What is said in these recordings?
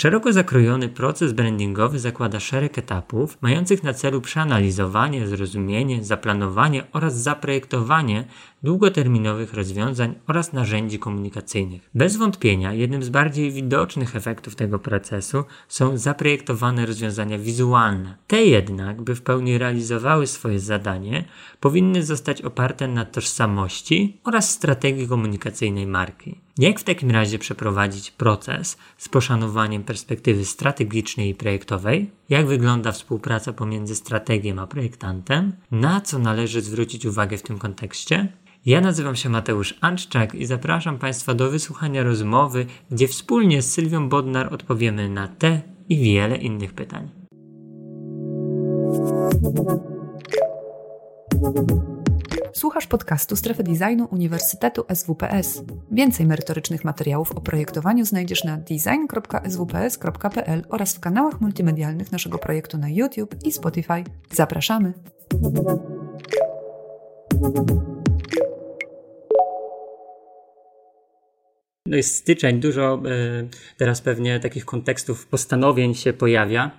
Szeroko zakrojony proces brandingowy zakłada szereg etapów, mających na celu przeanalizowanie, zrozumienie, zaplanowanie oraz zaprojektowanie długoterminowych rozwiązań oraz narzędzi komunikacyjnych. Bez wątpienia jednym z bardziej widocznych efektów tego procesu są zaprojektowane rozwiązania wizualne. Te jednak, by w pełni realizowały swoje zadanie, powinny zostać oparte na tożsamości oraz strategii komunikacyjnej marki. Jak w takim razie przeprowadzić proces z poszanowaniem perspektywy strategicznej i projektowej? Jak wygląda współpraca pomiędzy strategiem a projektantem? Na co należy zwrócić uwagę w tym kontekście? Ja nazywam się Mateusz Anczczak i zapraszam Państwa do wysłuchania rozmowy, gdzie wspólnie z Sylwią Bodnar odpowiemy na te i wiele innych pytań. Słuchasz podcastu Strefy Designu Uniwersytetu SWPS. Więcej merytorycznych materiałów o projektowaniu znajdziesz na design.swps.pl oraz w kanałach multimedialnych naszego projektu na YouTube i Spotify. Zapraszamy! No jest styczeń, dużo e, teraz pewnie takich kontekstów, postanowień się pojawia.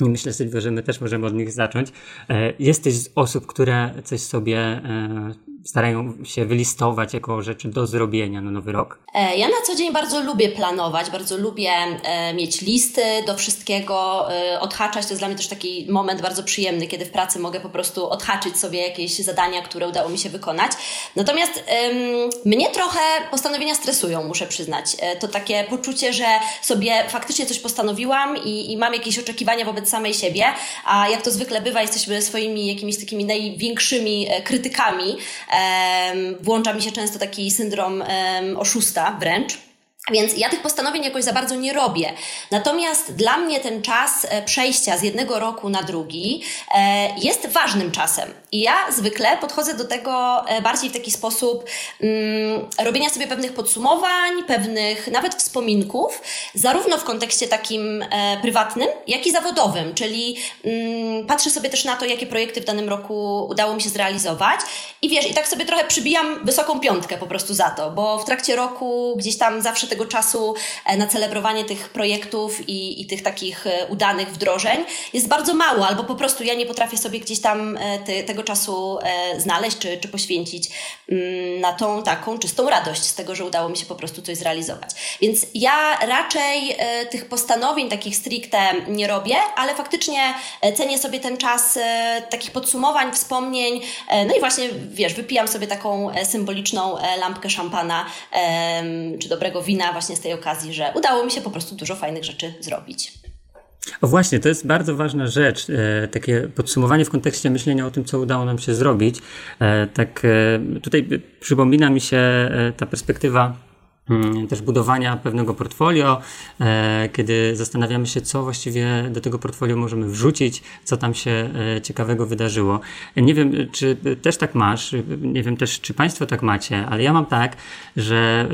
I myślę sobie, że my też możemy od nich zacząć. E, jesteś z osób, które coś sobie e, starają się wylistować jako rzeczy do zrobienia na nowy rok? E, ja na co dzień bardzo lubię planować, bardzo lubię e, mieć listy do wszystkiego, e, odhaczać. To jest dla mnie też taki moment bardzo przyjemny, kiedy w pracy mogę po prostu odhaczyć sobie jakieś zadania, które udało mi się wykonać. Natomiast mnie trochę postanowienia stresują, muszę przyznać. To takie poczucie, że sobie faktycznie coś postanowiłam i, i mam jakieś oczekiwania wobec samej siebie, a jak to zwykle bywa, jesteśmy swoimi jakimiś takimi największymi krytykami włącza mi się często taki syndrom oszusta wręcz. Więc ja tych postanowień jakoś za bardzo nie robię. Natomiast dla mnie ten czas e, przejścia z jednego roku na drugi e, jest ważnym czasem. I ja zwykle podchodzę do tego e, bardziej w taki sposób mm, robienia sobie pewnych podsumowań, pewnych nawet wspominków, zarówno w kontekście takim prywatnym, jak i zawodowym. Czyli mm, patrzę sobie też na to, jakie projekty w danym roku udało mi się zrealizować. I wiesz, i tak sobie trochę przybijam wysoką piątkę po prostu za to, bo w trakcie roku gdzieś tam zawsze te tego czasu e, na celebrowanie tych projektów i, i tych takich e, udanych wdrożeń jest bardzo mało, albo po prostu ja nie potrafię sobie gdzieś tam e, te, tego czasu znaleźć czy, czy poświęcić mm, na tą taką czystą radość z tego, że udało mi się po prostu coś zrealizować. Więc ja raczej tych postanowień takich stricte nie robię, ale faktycznie cenię sobie ten czas takich podsumowań, wspomnień. No i właśnie, wiesz, wypijam sobie taką symboliczną lampkę szampana czy dobrego wina właśnie z tej okazji, że udało mi się po prostu dużo fajnych rzeczy zrobić. O właśnie, to jest bardzo ważna rzecz, e, takie podsumowanie w kontekście myślenia o tym, co udało nam się zrobić. E, tak e, tutaj przypomina mi się ta perspektywa też budowania pewnego portfolio, e, kiedy zastanawiamy się, co właściwie do tego portfolio możemy wrzucić, co tam się e, ciekawego wydarzyło. Nie wiem, czy też tak masz, nie wiem też, czy Państwo tak macie, ale ja mam tak, że e,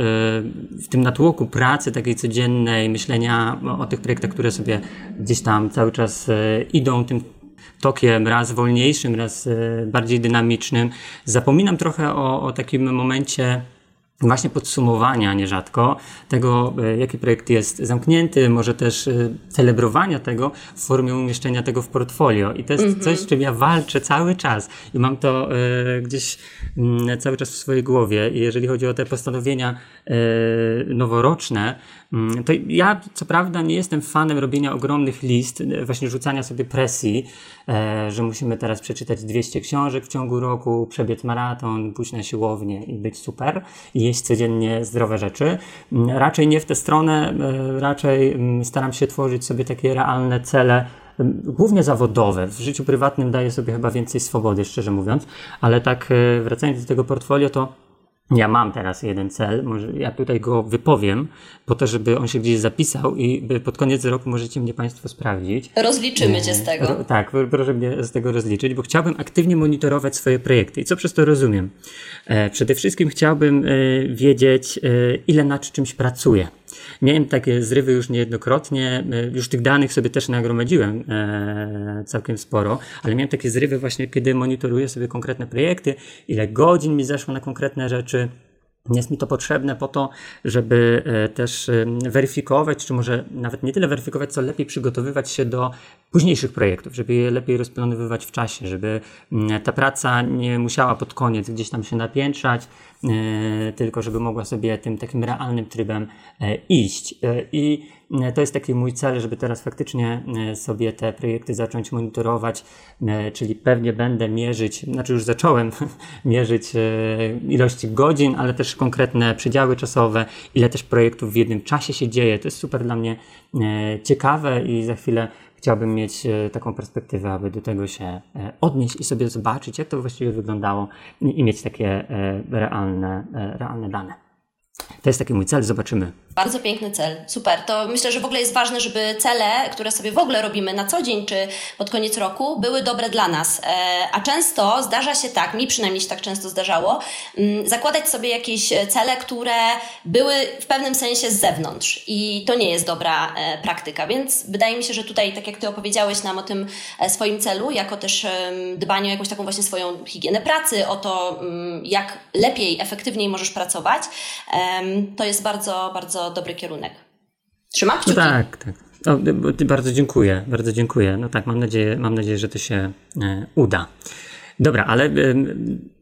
w tym natłoku pracy takiej codziennej, myślenia o tych projektach, które sobie gdzieś tam cały czas idą tym tokiem, raz wolniejszym, raz bardziej dynamicznym, zapominam trochę o, o takim momencie właśnie podsumowania nierzadko tego, e, jaki projekt jest zamknięty, może też e, celebrowania tego w formie umieszczenia tego w portfolio. I to jest mm -hmm. coś, z czym ja walczę cały czas i mam to y, gdzieś y, cały czas w swojej głowie. I jeżeli chodzi o te postanowienia noworoczne, mm, to ja co prawda nie jestem fanem robienia ogromnych list, właśnie rzucania sobie presji, że musimy teraz przeczytać 200 książek w ciągu roku, przebiec maraton, pójść na siłownię i być super. I jeść codziennie zdrowe rzeczy. Mm, raczej nie w tę stronę, e, raczej mm, staram się tworzyć sobie takie realne cele, mm, głównie zawodowe. W życiu prywatnym daję sobie chyba więcej swobody, szczerze mówiąc, ale tak e, wracając do tego portfolio, to ja mam teraz jeden cel, może ja tutaj go wypowiem, po to, żeby on się gdzieś zapisał i pod koniec roku możecie mnie Państwo sprawdzić. Rozliczymy Cię z tego. Ro, tak, proszę mnie z tego rozliczyć, bo chciałbym aktywnie monitorować swoje projekty. I co przez to rozumiem? E, przede wszystkim chciałbym e, wiedzieć, e, ile nad czymś pracuję. Miałem takie zrywy już niejednokrotnie, e, już tych danych sobie też nagromadziłem e, całkiem sporo, ale miałem takie zrywy właśnie, kiedy monitoruję sobie konkretne projekty, ile godzin mi zeszło na konkretne rzeczy, jest mi to potrzebne po to, żeby e, też weryfikować, czy może nawet nie tyle weryfikować, co lepiej przygotowywać się do późniejszych projektów, żeby je lepiej rozplanowywać w czasie, żeby ta praca nie musiała pod koniec gdzieś tam się napiętrzać, e, tylko żeby mogła sobie tym takim realnym trybem e, iść. I to jest taki mój cel, żeby teraz faktycznie sobie te projekty zacząć monitorować, czyli pewnie będę mierzyć, znaczy już zacząłem mierzyć ilości godzin, ale też konkretne przedziały czasowe, ile też projektów w jednym czasie się dzieje. To jest super dla mnie e, ciekawe i za chwilę chciałbym mieć e, taką perspektywę, aby do tego się e, odnieść i sobie zobaczyć, jak to właściwie wyglądało i mieć takie realne, realne dane. To jest taki mój cel, zobaczymy. Bardzo piękny cel, super. To myślę, że w ogóle jest ważne, żeby cele, które sobie w ogóle robimy na co dzień czy pod koniec roku, były dobre dla nas. E, a często zdarza się tak, mi przynajmniej się tak często zdarzało, mm, zakładać sobie jakieś cele, które były w pewnym sensie z zewnątrz i to nie jest dobra e, praktyka. Więc wydaje mi się, że tutaj, tak jak Ty opowiedziałeś nam o tym e, swoim celu, jako też dbanie o jakąś taką właśnie swoją higienę pracy, o to, mm, jak lepiej, efektywniej możesz pracować, to jest bardzo, bardzo dobry kierunek. Trzymam kciuki. No tak, tak. O, bardzo dziękuję, bardzo dziękuję. No tak, mam nadzieję, mam nadzieję że to się e, uda. Dobra, ale e,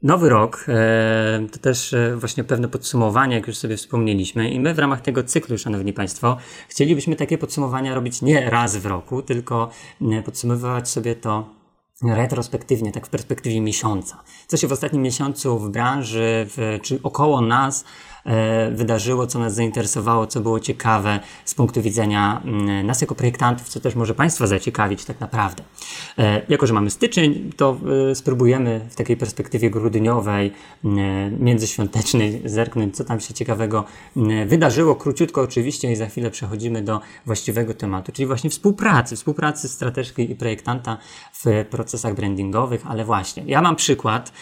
nowy rok e, to też właśnie pewne podsumowanie, jak już sobie wspomnieliśmy, i my w ramach tego cyklu, Szanowni Państwo, chcielibyśmy takie podsumowania robić nie raz w roku, tylko podsumowywać sobie to retrospektywnie, tak w perspektywie miesiąca. Co się w ostatnim miesiącu w branży, w, czy około nas wydarzyło, co nas zainteresowało, co było ciekawe z punktu widzenia mm, nas jako projektantów, co też może Państwa zaciekawić tak naprawdę. E, jako, że mamy styczeń, to e, spróbujemy w takiej perspektywie grudniowej, międzyświątecznej zerknąć, co tam się ciekawego wydarzyło. Króciutko oczywiście i za chwilę przechodzimy do właściwego tematu, czyli właśnie współpracy, współpracy strateżkiej i projektanta w procesach brandingowych, ale właśnie, ja mam przykład,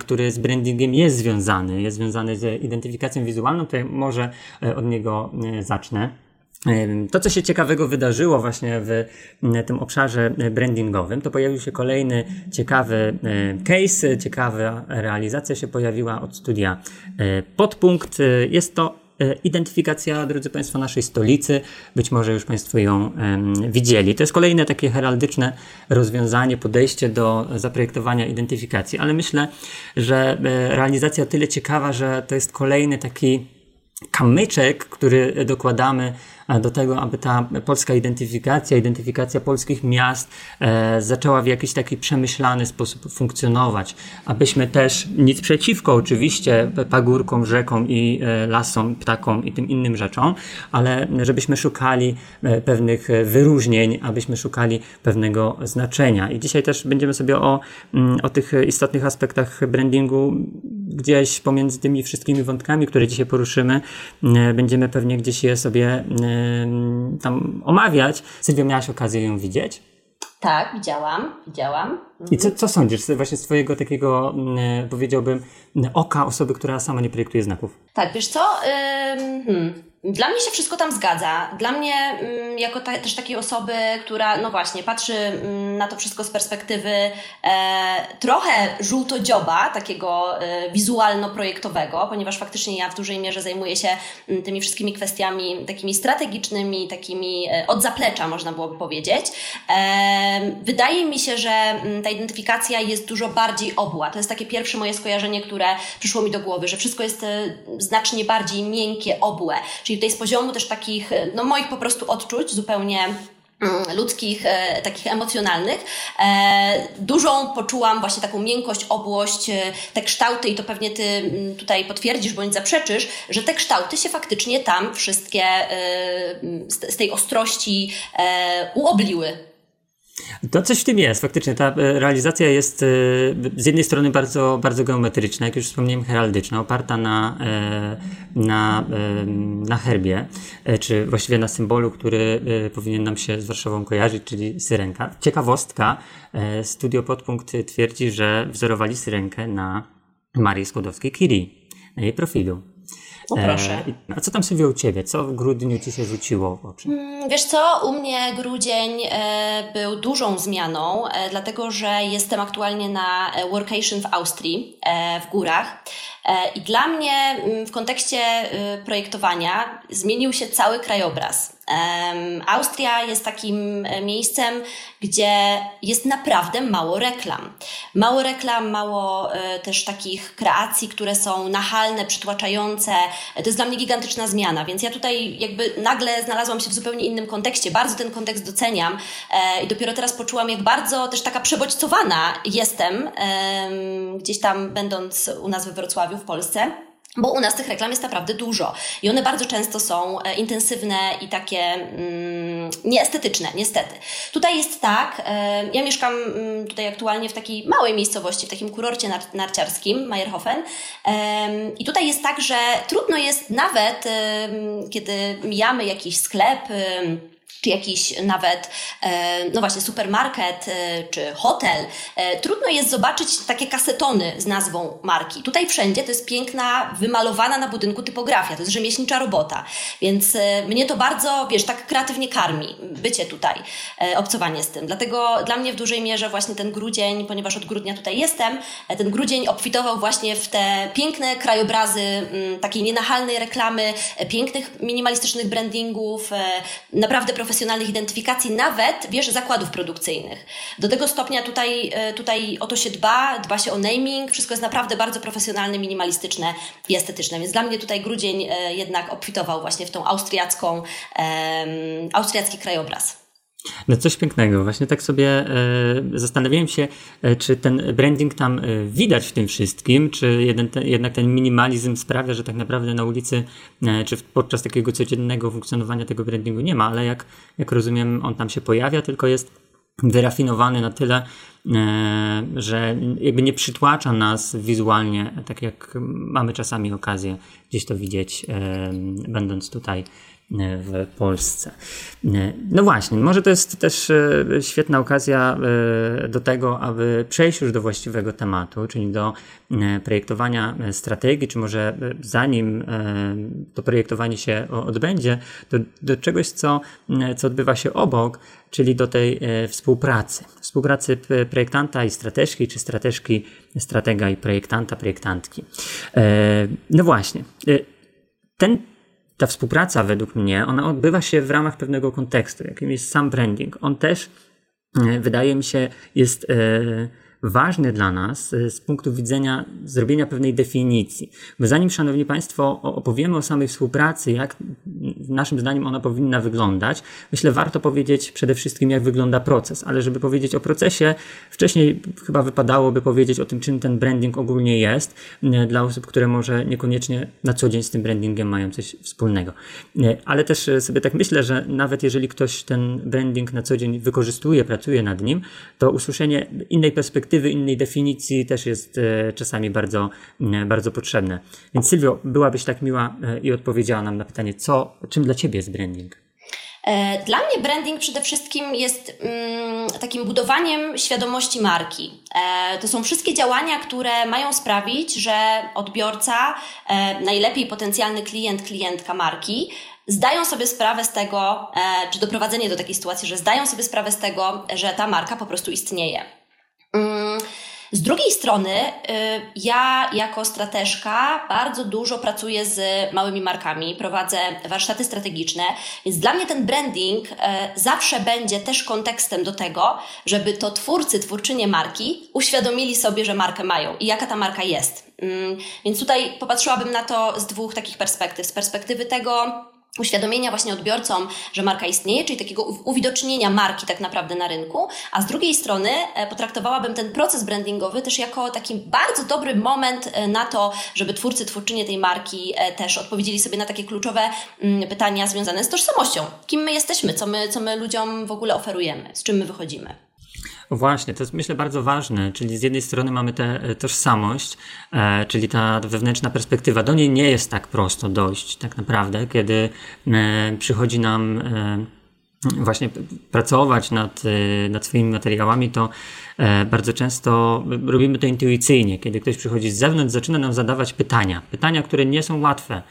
który z brandingiem jest związany, jest związany z identyfikacją komunikacją wizualną, to może e, od niego e, zacznę. E, to, co się ciekawego wydarzyło właśnie w tym obszarze brandingowym, to pojawił się kolejny ciekawy case, ciekawa realizacja się pojawiła od studia Podpunkt. Jest to identyfikacja, drodzy Państwo, naszej stolicy. Być może już Państwo ją widzieli. To jest kolejne takie heraldyczne rozwiązanie, podejście do zaprojektowania identyfikacji, ale myślę, że e, realizacja o tyle ciekawa, że to jest kolejny taki kamyczek, który dokładamy do tego, aby ta polska identyfikacja, identyfikacja polskich miast e, zaczęła w jakiś taki przemyślany sposób funkcjonować. Abyśmy też, nic przeciwko oczywiście pagórkom, rzekom i e, lasom, ptakom i tym innym rzeczom, ale żebyśmy szukali e, pewnych wyróżnień, abyśmy szukali pewnego znaczenia. I dzisiaj też będziemy sobie o, mm, o tych istotnych aspektach brandingu gdzieś pomiędzy tymi wszystkimi wątkami, które dzisiaj poruszymy, będziemy pewnie gdzieś je sobie tam omawiać. Sylwia, miałaś okazję ją widzieć? Tak, widziałam, widziałam. I co, co sądzisz właśnie z twojego takiego, powiedziałbym, oka osoby, która sama nie projektuje znaków? Tak, wiesz co? hmm. Dla mnie się wszystko tam zgadza. Dla mnie, mm, jako ta, też takiej osoby, która, no właśnie, patrzy mm, na to wszystko z perspektywy e, trochę żółtodzioba, takiego e, wizualno-projektowego, ponieważ faktycznie ja w dużej mierze zajmuję się m, tymi wszystkimi kwestiami takimi strategicznymi, takimi e, od zaplecza, można byłoby powiedzieć. E, wydaje mi się, że mm, ta identyfikacja jest dużo bardziej obła. To jest takie pierwsze moje skojarzenie, które przyszło mi do głowy, że wszystko jest e, znacznie bardziej miękkie, obłe. Czyli Czyli tutaj z poziomu też takich, e, no moich po prostu odczuć zupełnie mm, ludzkich, e, takich emocjonalnych. E, dużą poczułam właśnie taką miękkość, obłość, e, te kształty i to pewnie Ty mm, tutaj potwierdzisz bądź zaprzeczysz, że te kształty się faktycznie tam wszystkie e, z, z, tej ostrości e, uobliły. To coś w tym jest, faktycznie. Ta e, realizacja jest e, z jednej strony bardzo, bardzo geometryczna, jak już wspomniałem, heraldyczna, oparta na, e, na, na herbie, czy właściwie na symbolu, który powinien nam się z Warszawą kojarzyć, czyli syrenka. Ciekawostka, studio Podpunkt twierdzi, że wzorowali syrenkę na Marii Skłodowskiej-Curie, na jej profilu. Proszę. E, a co tam sobie u Ciebie? Co w grudniu Ci się rzuciło w oczy? Mm, wiesz co, u mnie grudzień e, był dużą zmianą, e, dlatego że jestem aktualnie na workation w Austrii, w górach. I dla mnie mm, w kontekście y, projektowania zmienił się cały krajobraz. Austria jest takim e, miejscem, gdzie jest naprawdę mało reklam. Mało reklam, mało e, też takich kreacji, które są nachalne, przytłaczające. To jest dla mnie gigantyczna zmiana, więc ja tutaj jakby nagle znalazłam się w zupełnie innym kontekście. Bardzo ten kontekst doceniam e, i dopiero teraz poczułam, jak bardzo też taka przebodźcowana jestem, gdzieś tam będąc u nas we Wrocławiu w Polsce. Bo u nas tych reklam jest naprawdę dużo i one bardzo często są e, intensywne i takie mm, nieestetyczne, niestety. Tutaj jest tak, e, ja mieszkam mm, tutaj aktualnie w takiej małej miejscowości, w takim kurorcie nar narciarskim, Meyerhofen e, i tutaj jest tak, że trudno jest nawet, e, kiedy mijamy jakiś sklep, czy jakiś nawet, e, no właśnie, supermarket, e, czy hotel, e, trudno jest zobaczyć takie kasetony z nazwą marki. Tutaj wszędzie to jest piękna, wymalowana na budynku typografia, to jest rzemieślnicza robota, więc mnie to bardzo, wiesz, tak kreatywnie karmi, bycie tutaj, obcowanie z tym. Dlatego dla mnie w dużej mierze właśnie ten grudzień, ponieważ od grudnia tutaj jestem, ten grudzień obfitował właśnie w te piękne krajobrazy mm, takiej nienachalnej reklamy, pięknych minimalistycznych brandingów, naprawdę profesjonalnych identyfikacji, nawet, wiesz, zakładów produkcyjnych. Do tego stopnia tutaj, e, tutaj o to się dba, dba się o naming, wszystko jest naprawdę bardzo profesjonalne, minimalistyczne i estetyczne, więc dla mnie tutaj grudzień e, jednak obfitował właśnie w tą austriacką, um, austriacki krajobraz. No coś pięknego. Właśnie tak sobie e, zastanawiałem się, e, czy ten branding tam e, widać w tym wszystkim, czy jeden, te, jednak ten minimalizm sprawia, że tak naprawdę na ulicy, czy podczas takiego codziennego funkcjonowania tego brandingu nie ma, ale jak, jak rozumiem, on tam się pojawia, tylko jest wyrafinowany na tyle, że jakby nie przytłacza nas wizualnie, tak jak mamy czasami okazję gdzieś to widzieć, będąc tutaj w Polsce. No właśnie, może to jest też e, świetna okazja e, do tego, aby przejść już do właściwego tematu, czyli do e, projektowania strategii, czy może zanim to projektowanie się odbędzie, do, do czegoś, co, co odbywa się obok, czyli do tej współpracy. Współpracy projektanta i strateżki, czy strateżki, stratega i projektanta, projektantki. No właśnie. Ten ta współpraca według mnie, ona odbywa się w ramach pewnego kontekstu, jakim jest sam branding. On też, e, wydaje mi się, jest e, ważny dla nas e, z punktu widzenia zrobienia pewnej definicji. Bo zanim, Szanowni Państwo, opowiemy o samej współpracy, jak naszym zdaniem ona powinna wyglądać, myślę, warto powiedzieć przede wszystkim, jak wygląda proces. Ale żeby powiedzieć o procesie, wcześniej chyba wypadałoby powiedzieć o tym, czym ten branding ogólnie jest, e, dla osób, które może niekoniecznie na co dzień z tym brandingiem mają coś wspólnego. E, ale też sobie tak myślę, że nawet jeżeli ktoś ten branding na co dzień wykorzystuje, pracuje nad nim, to usłyszenie innej perspektywy, perspektywy, innej definicji też jest e, czasami bardzo, e, bardzo potrzebne. Więc Sylwio, byłabyś tak miła e, i odpowiedziała nam na pytanie, co, czym dla Ciebie jest branding? Dla mnie branding przede wszystkim jest mm, takim budowaniem świadomości marki. to są wszystkie działania, które mają sprawić, że odbiorca, najlepiej potencjalny klient, klientka marki, zdają sobie sprawę z tego, czy doprowadzenie do takiej sytuacji, że zdają sobie sprawę z tego, że ta marka po prostu istnieje. Z drugiej strony, y, ja jako strateżka bardzo dużo pracuję z małymi markami, prowadzę warsztaty strategiczne, więc dla mnie ten branding y, zawsze będzie też kontekstem do tego, żeby to twórcy, twórczynie marki uświadomili sobie, że markę mają i jaka ta marka jest. Mm, więc tutaj popatrzyłabym na to z dwóch takich perspektyw. Z perspektywy tego, uświadomienia właśnie odbiorcom, że marka istnieje, czyli takiego uwidocznienia marki tak naprawdę na rynku, a z drugiej strony e, potraktowałabym ten proces brandingowy też jako taki bardzo dobry moment e, na to, żeby twórcy, twórczynie tej marki e, też odpowiedzieli sobie na takie kluczowe mm, pytania związane z tożsamością. Kim my jesteśmy, co my, co my ludziom w ogóle oferujemy, z czym my wychodzimy. Właśnie, to jest myślę bardzo ważne, czyli z jednej strony mamy tę e, tożsamość, e, czyli ta wewnętrzna perspektywa. Do niej nie jest tak prosto dojść tak naprawdę, kiedy e, przychodzi nam e, właśnie pracować nad, e, nad swoimi materiałami, to e, bardzo często robimy to intuicyjnie. Kiedy ktoś przychodzi z zewnątrz, zaczyna nam zadawać pytania. Pytania, które nie są łatwe.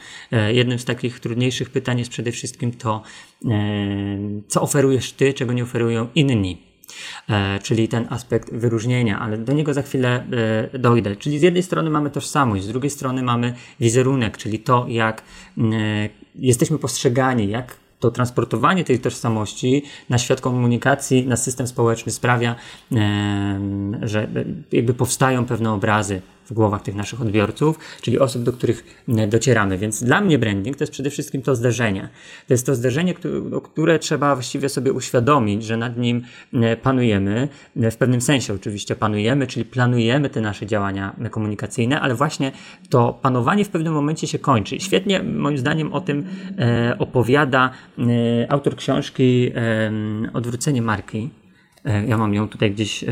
Jednym z takich trudniejszych pytań jest przede wszystkim to, co oferujesz ty, czego nie oferują inni. Czyli ten aspekt wyróżnienia, ale do niego za chwilę dojdę. Czyli z jednej strony mamy tożsamość, z drugiej strony mamy wizerunek, czyli to, jak jesteśmy postrzegani, jak to transportowanie tej tożsamości na świat komunikacji, na system społeczny sprawia, że jakby powstają pewne obrazy w głowach tych naszych odbiorców, czyli osób, do których e, docieramy. Więc dla mnie branding to jest przede wszystkim to zderzenie. To jest to zderzenie, które trzeba właściwie sobie uświadomić, że nad nim e, panujemy, e, w pewnym sensie oczywiście panujemy, czyli planujemy te nasze działania komunikacyjne, ale właśnie to panowanie w pewnym momencie się kończy. Świetnie moim zdaniem o tym opowiada autor książki Odwrócenie marki ja mam ją tutaj gdzieś e,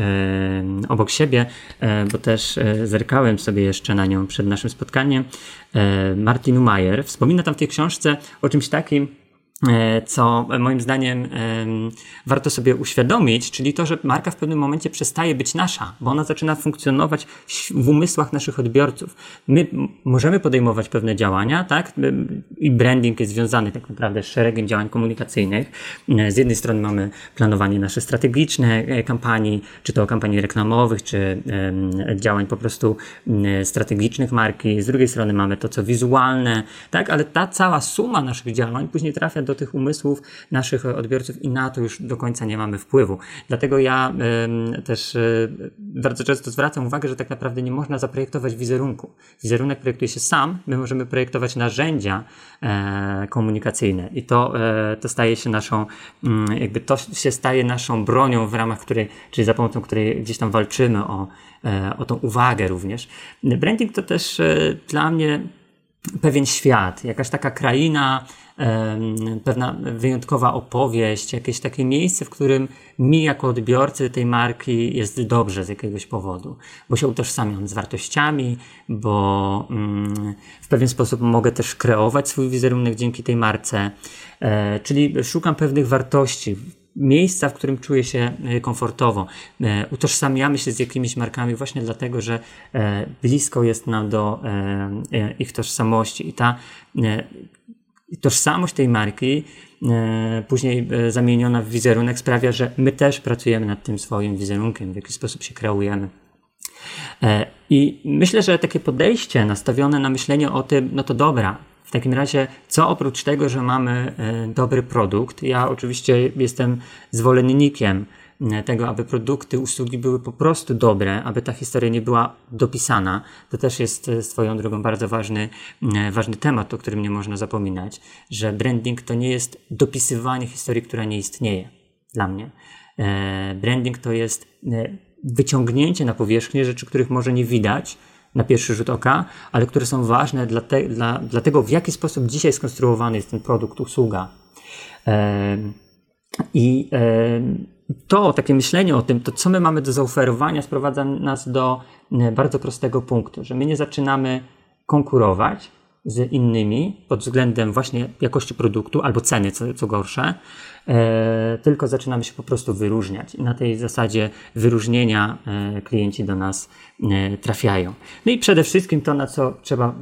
obok siebie, e, bo też zerkałem sobie jeszcze na nią przed naszym spotkaniem. Martin Mayer wspomina tam w tej książce o czymś takim, E, co moim zdaniem warto sobie uświadomić, czyli to, że marka w pewnym momencie przestaje być nasza, bo ona zaczyna funkcjonować w umysłach naszych odbiorców. My możemy podejmować pewne działania, tak? I branding jest związany tak naprawdę z szeregiem działań komunikacyjnych. E, z jednej strony mamy planowanie nasze strategiczne e, kampanii, czy to kampanii reklamowych, czy działań po prostu strategicznych marki. Z drugiej strony mamy to, co wizualne, tak? Ale ta cała suma naszych działań później trafia do tych umysłów naszych odbiorców i na to już do końca nie mamy wpływu. Dlatego ja też y, bardzo często zwracam uwagę, że tak naprawdę nie można zaprojektować wizerunku. Wizerunek projektuje się sam, my możemy projektować narzędzia e, komunikacyjne i to, e, to staje się naszą, mm, jakby to się staje naszą bronią, w ramach której, czyli za pomocą której gdzieś tam walczymy o, e, o tą uwagę również. Branding to też e, dla mnie pewien świat, jakaś taka kraina, pewna wyjątkowa opowieść, jakieś takie miejsce, w którym mi jako odbiorcy tej marki jest dobrze z jakiegoś powodu, bo się utożsamiam z wartościami, bo mm, w pewien sposób mogę też kreować swój wizerunek dzięki tej marce, e, czyli szukam pewnych wartości, miejsca, w którym czuję się e, komfortowo. E, utożsamiamy się z jakimiś markami właśnie dlatego, że blisko jest nam do ich tożsamości i ta tożsamość tej marki, e, później e, zamieniona w wizerunek, sprawia, że my też pracujemy nad tym swoim wizerunkiem, w jaki sposób się kreujemy. E, I myślę, że takie podejście nastawione na myślenie o tym, no to dobra, w takim razie, co oprócz tego, że mamy dobry produkt, ja oczywiście jestem zwolennikiem tego, aby produkty, usługi były po prostu dobre, aby ta historia nie była dopisana. To też jest e, swoją drogą bardzo ważny, e, ważny temat, o którym nie można zapominać, że branding to nie jest dopisywanie historii, która nie istnieje dla mnie. Branding to jest wyciągnięcie na powierzchnię rzeczy, których może nie widać, na pierwszy rzut oka, ale które są ważne dla, te, dla, dla tego, w jaki sposób dzisiaj skonstruowany jest ten produkt, usługa. I to takie myślenie o tym, to co my mamy do zaoferowania, sprowadza nas do e, bardzo prostego punktu, że my nie zaczynamy konkurować z innymi pod względem właśnie jakości produktu albo ceny, co, co gorsze, e, tylko zaczynamy się po prostu wyróżniać. I na tej zasadzie wyróżnienia e, klienci do nas e, trafiają. No i przede wszystkim to, na co trzeba, e,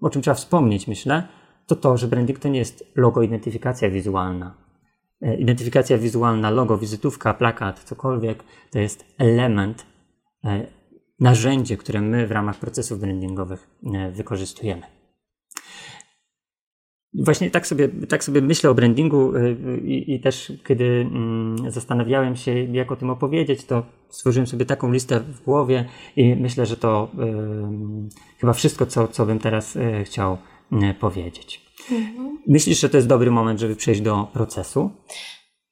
o czym trzeba wspomnieć, myślę, to to, że branding to nie jest logo identyfikacja wizualna identyfikacja wizualna, logo, wizytówka, plakat, cokolwiek, to jest element, e, narzędzie, które my w ramach procesów brandingowych e, wykorzystujemy. Właśnie tak sobie, tak sobie myślę o brandingu i, i, też kiedy mm, zastanawiałem się, jak o tym opowiedzieć, to stworzyłem sobie taką listę w głowie i myślę, że to y, chyba wszystko, co, co bym teraz chciał y, powiedzieć. Mhm. Myślisz, że to jest dobry moment, żeby przejść do procesu?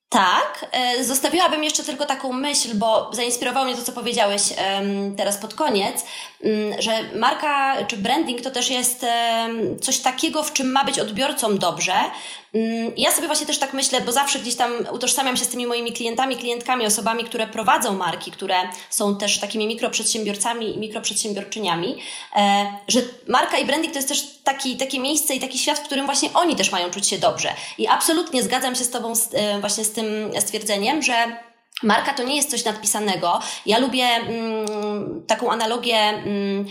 Tak, e, zostawiłabym jeszcze tylko taką myśl, bo zainspirowało mnie to, co powiedziałeś teraz pod koniec, że marka czy branding to też jest coś takiego, w czym ma być odbiorcom dobrze. Mm, ja sobie właśnie też tak myślę, bo zawsze gdzieś tam utożsamiam się z tymi moimi klientami, klientkami, osobami, które prowadzą marki, które są też takimi mikroprzedsiębiorcami i mikroprzedsiębiorczyniami, e, że marka i branding to jest też taki, takie miejsce i taki świat, w którym właśnie oni też mają czuć się dobrze. I absolutnie zgadzam się z Tobą e, właśnie z tym stwierdzeniem, że Marka to nie jest coś nadpisanego. Ja lubię mm, taką analogię. Mm,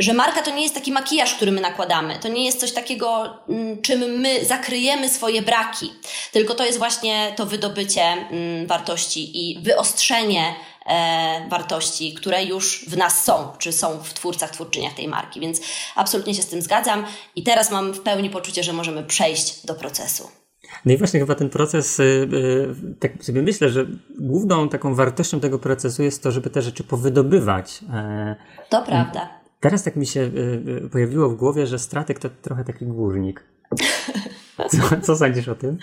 że marka to nie jest taki makijaż, który my nakładamy. To nie jest coś takiego, mm, czym my zakryjemy swoje braki, tylko to jest właśnie to wydobycie mm, wartości i wyostrzenie e, wartości, które już w nas są, czy są w twórcach, twórczyniach tej marki. Więc absolutnie się z tym zgadzam i teraz mam w pełni poczucie, że możemy przejść do procesu. No i właśnie chyba ten proces, y, y, tak sobie myślę, że główną taką wartością tego procesu jest to, żeby te rzeczy powydobywać. E, to prawda. Teraz tak mi się y, pojawiło w głowie, że stratek to trochę taki górnik. Co, co sądzisz o tym?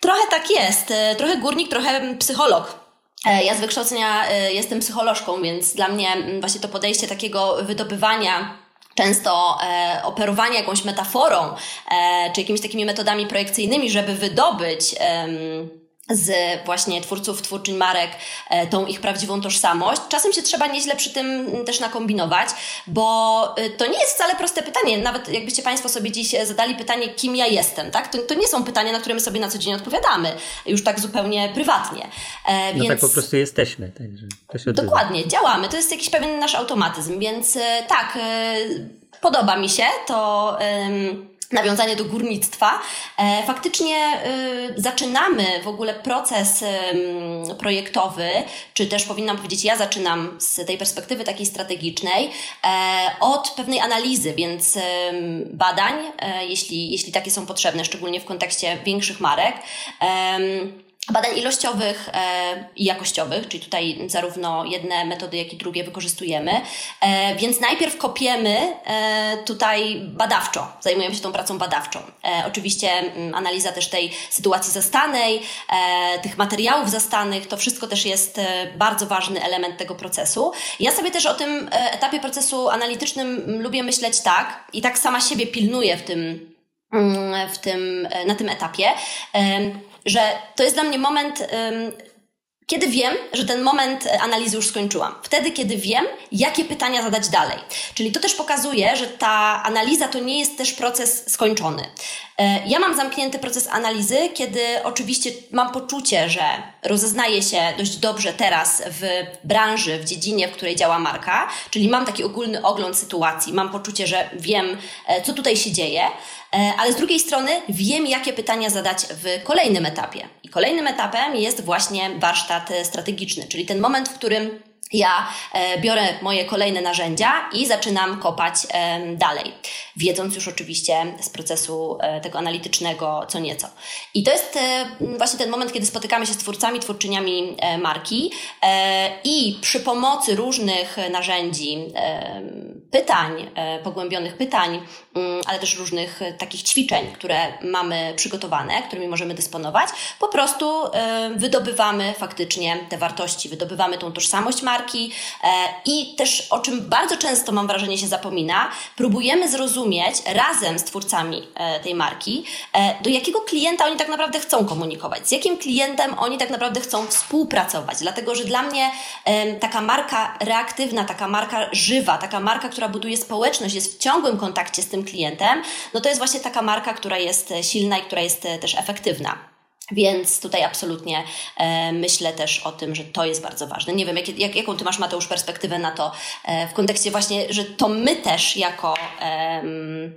Trochę tak jest. Trochę górnik, trochę psycholog. E, ja z wykształcenia jestem psycholożką, więc dla mnie właśnie to podejście takiego wydobywania często e, operowanie jakąś metaforą e, czy jakimiś takimi metodami projekcyjnymi, żeby wydobyć e, z właśnie twórców, twórczyń marek e, tą ich prawdziwą tożsamość. Czasem się trzeba nieźle przy tym też nakombinować, bo e, to nie jest wcale proste pytanie. Nawet jakbyście Państwo sobie dziś zadali pytanie, kim ja jestem, tak? To, to nie są pytania, na które my sobie na co dzień odpowiadamy, już tak zupełnie prywatnie. E, no więc... tak po prostu jesteśmy. Także Dokładnie, działamy. To jest jakiś pewien nasz automatyzm, więc e, tak, podoba mi się to nawiązanie do górnictwa. E, faktycznie e, zaczynamy w ogóle proces projektowy, czy też powinnam powiedzieć, ja zaczynam z tej perspektywy takiej strategicznej, e, od pewnej analizy, więc badań, jeśli, jeśli takie są potrzebne, szczególnie w kontekście większych marek badań ilościowych e, i jakościowych, czyli tutaj zarówno jedne metody, jak i drugie wykorzystujemy. E, więc najpierw kopiemy e, tutaj badawczo, zajmujemy się tą pracą badawczą. Oczywiście mm, analiza też tej sytuacji zastanej, tych materiałów zastanych, to wszystko też jest bardzo ważny element tego procesu. Ja sobie też o tym etapie procesu analitycznym lubię myśleć tak i tak sama siebie pilnuję w tym, mm, w tym, na tym etapie że to jest dla mnie moment, kiedy wiem, że ten moment e, analizy już skończyłam. Wtedy, kiedy wiem, jakie pytania zadać dalej. Czyli to też pokazuje, że ta analiza to nie jest też proces skończony. E, ja mam zamknięty proces analizy, kiedy oczywiście mam poczucie, że rozeznaję się dość dobrze teraz w branży, w dziedzinie, w której działa marka, czyli mam taki ogólny ogląd sytuacji, mam poczucie, że wiem, e, co tutaj się dzieje, ale z drugiej strony wiem, jakie pytania zadać w kolejnym etapie. I kolejnym etapem jest właśnie warsztat strategiczny, czyli ten moment, w którym ja e, biorę moje kolejne narzędzia i zaczynam kopać e, dalej, wiedząc już oczywiście z procesu e, tego analitycznego co nieco. I to jest właśnie ten moment, kiedy spotykamy się z twórcami, twórczyniami marki i przy pomocy różnych narzędzi, pytań, pogłębionych pytań, mm, ale też różnych takich ćwiczeń, które mamy przygotowane, którymi możemy dysponować, po prostu wydobywamy faktycznie te wartości, wydobywamy tą tożsamość marki, marki e, i też o czym bardzo często mam wrażenie się zapomina, próbujemy zrozumieć razem z twórcami e, tej marki, e, do jakiego klienta oni tak naprawdę chcą komunikować, z jakim klientem oni tak naprawdę chcą współpracować. Dlatego, że dla mnie taka marka reaktywna, taka marka żywa, taka marka, która buduje społeczność, jest w ciągłym kontakcie z tym klientem, no to jest właśnie taka marka, która jest silna i która jest też efektywna. Więc tutaj absolutnie e, myślę też o tym, że to jest bardzo ważne. Nie wiem, jak, jak, jaką ty masz, Mateusz, perspektywę na to e, w kontekście właśnie, że to my też jako e,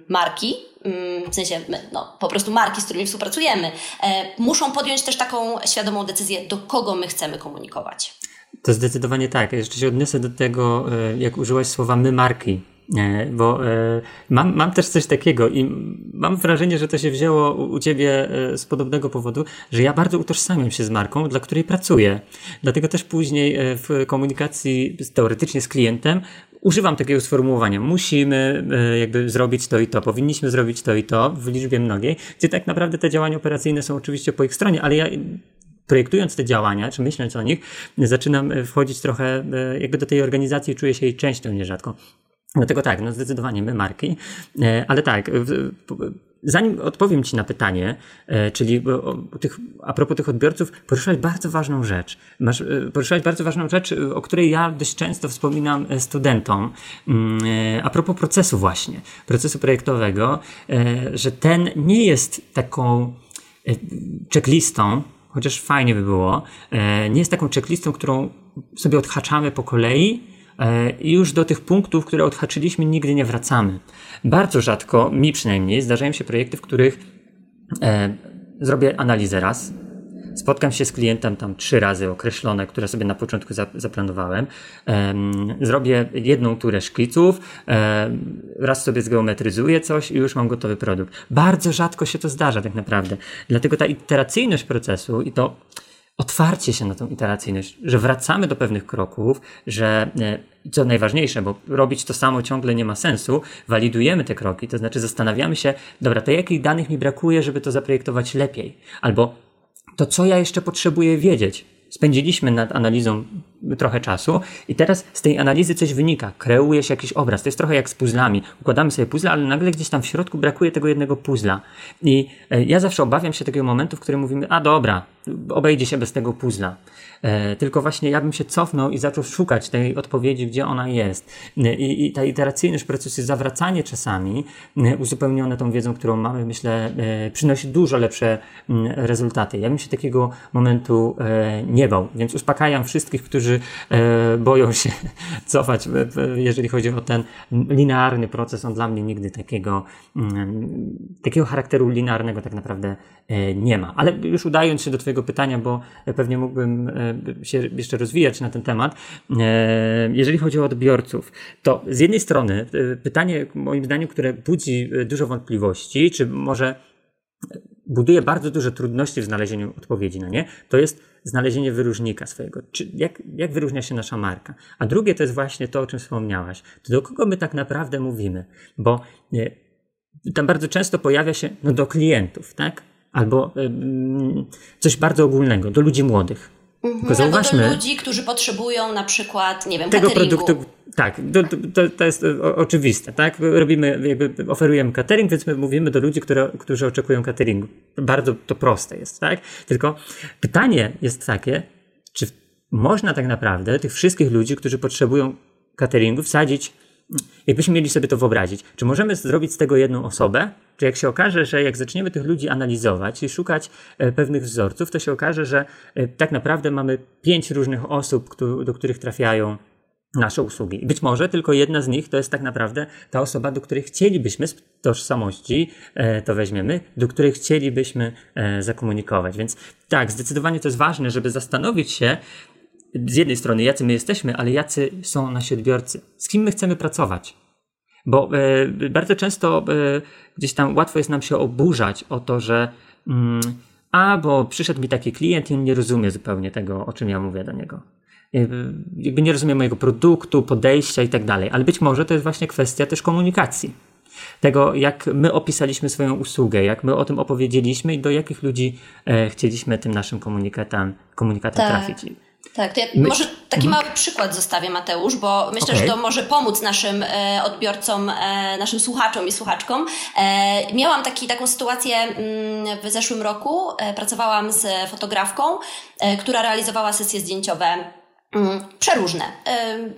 marki, mm, w sensie my, no, po prostu marki, z którymi współpracujemy, e, muszą podjąć też taką świadomą decyzję, do kogo my chcemy komunikować. To zdecydowanie tak. Jeszcze się odniosę do tego, e, jak użyłaś słowa my marki bo e, mam, mam też coś takiego i mam wrażenie, że to się wzięło u ciebie e, z podobnego powodu, że ja bardzo utożsamiam się z marką, dla której pracuję. Dlatego też później w komunikacji teoretycznie z klientem używam takiego sformułowania. Musimy jakby zrobić to i to, powinniśmy zrobić to i to w liczbie mnogiej, gdzie tak naprawdę te działania operacyjne są oczywiście po ich stronie, ale ja projektując te działania, czy myśląc o nich, zaczynam wchodzić trochę jakby do tej organizacji, czuję się jej częścią nierzadko. Dlatego tak, no zdecydowanie my marki, e, ale tak, zanim odpowiem Ci na pytanie, e, czyli tych, a propos tych odbiorców, poruszyłeś bardzo ważną rzecz. Masz, e, bardzo ważną rzecz, o której ja dość często wspominam studentom, mm, a propos procesu właśnie, procesu projektowego, że ten nie jest taką checklistą, chociaż fajnie by było, nie jest taką checklistą, którą sobie odhaczamy po kolei, i już do tych punktów, które odhaczyliśmy, nigdy nie wracamy. Bardzo rzadko, mi przynajmniej, zdarzają się projekty, w których zrobię analizę raz, Spotkam się z klientem tam trzy razy określone, które sobie na początku zaplanowałem. Zrobię jedną turę szkiców, raz sobie zgeometryzuję coś i już mam gotowy produkt. Bardzo rzadko się to zdarza tak naprawdę. Dlatego ta iteracyjność procesu i to otwarcie się na tą iteracyjność, że wracamy do pewnych kroków, że e, co najważniejsze, bo robić to samo ciągle nie ma sensu, walidujemy te kroki, to znaczy zastanawiamy się, dobra, to jakich danych mi brakuje, żeby to zaprojektować lepiej, albo to co ja jeszcze potrzebuję wiedzieć? Spędziliśmy nad analizą trochę czasu i teraz z tej analizy coś wynika, kreuje się jakiś obraz. To jest trochę jak z puzzlami. Układamy sobie puzzle, ale nagle gdzieś tam w środku brakuje tego jednego puzzla. I e, ja zawsze obawiam się takiego momentu, w którym mówimy, a dobra, obejdzie się bez tego puzzla. E, tylko właśnie ja bym się cofnął i zaczął szukać tej odpowiedzi, gdzie ona jest. E, I, i ta iteracyjność procesu, zawracanie czasami, e, uzupełnione tą wiedzą, którą mamy, myślę, przynosi dużo lepsze rezultaty. Ja bym się takiego momentu nie bał, więc uspokajam wszystkich, którzy boją się cofać, jeżeli chodzi o ten linearny proces. On dla mnie nigdy takiego, takiego charakteru linearnego tak naprawdę nie ma. Ale już udając się do Twojego pytania, bo pewnie mógłbym się jeszcze rozwijać na ten temat. E, jeżeli chodzi o odbiorców, to z jednej strony e, pytanie, moim zdaniem, które budzi e, dużo wątpliwości, czy może buduje bardzo duże trudności w znalezieniu odpowiedzi na nie, to jest znalezienie wyróżnika swojego. Czy jak, jak wyróżnia się nasza marka? A drugie to jest właśnie to, o czym wspomniałaś. To do kogo my tak naprawdę mówimy? Bo tam bardzo często pojawia się no, do klientów, tak? Albo coś bardzo ogólnego, do ludzi młodych. Tylko zauważmy. do ludzi, którzy potrzebują na przykład, nie wiem, tego cateringu. produktu. Tak, to, to, to jest o, oczywiste, tak? Robimy, jakby oferujemy catering, więc my mówimy do ludzi, które, którzy oczekują cateringu. Bardzo to proste jest, tak? Tylko pytanie jest takie, czy można tak naprawdę tych wszystkich ludzi, którzy potrzebują cateringu, wsadzić Jakbyśmy mieli sobie to wyobrazić, czy możemy zrobić z tego jedną osobę? Czy jak się okaże, że jak zaczniemy tych ludzi analizować i szukać e, pewnych wzorców, to się okaże, że e, tak naprawdę mamy pięć różnych osób, do których trafiają nasze usługi. być może tylko jedna z nich to jest tak naprawdę ta osoba, do której chcielibyśmy z tożsamości, e, to weźmiemy, do której chcielibyśmy zakomunikować. Więc tak, zdecydowanie to jest ważne, żeby zastanowić się, z jednej strony, jacy my jesteśmy, ale jacy są nasi odbiorcy, z kim my chcemy pracować. Bo e, bardzo często e, gdzieś tam łatwo jest nam się oburzać o to, że mm, a, bo przyszedł mi taki klient i on nie rozumie zupełnie tego, o czym ja mówię do niego. E, jakby nie rozumie mojego produktu, podejścia i tak dalej. Ale być może to jest właśnie kwestia też komunikacji. Tego, jak my opisaliśmy swoją usługę, jak my o tym opowiedzieliśmy i do jakich ludzi chcieliśmy tym naszym komunikatem, komunikatem tak. trafić. Tak, to ja może taki mały przykład zostawię, Mateusz, bo myślę, okay. że to może pomóc naszym e, odbiorcom, e, naszym słuchaczom i słuchaczkom. E, miałam taki, taką sytuację m, mm, w zeszłym roku. E, pracowałam z fotografką, e, która realizowała sesje zdjęciowe Mm, przeróżne.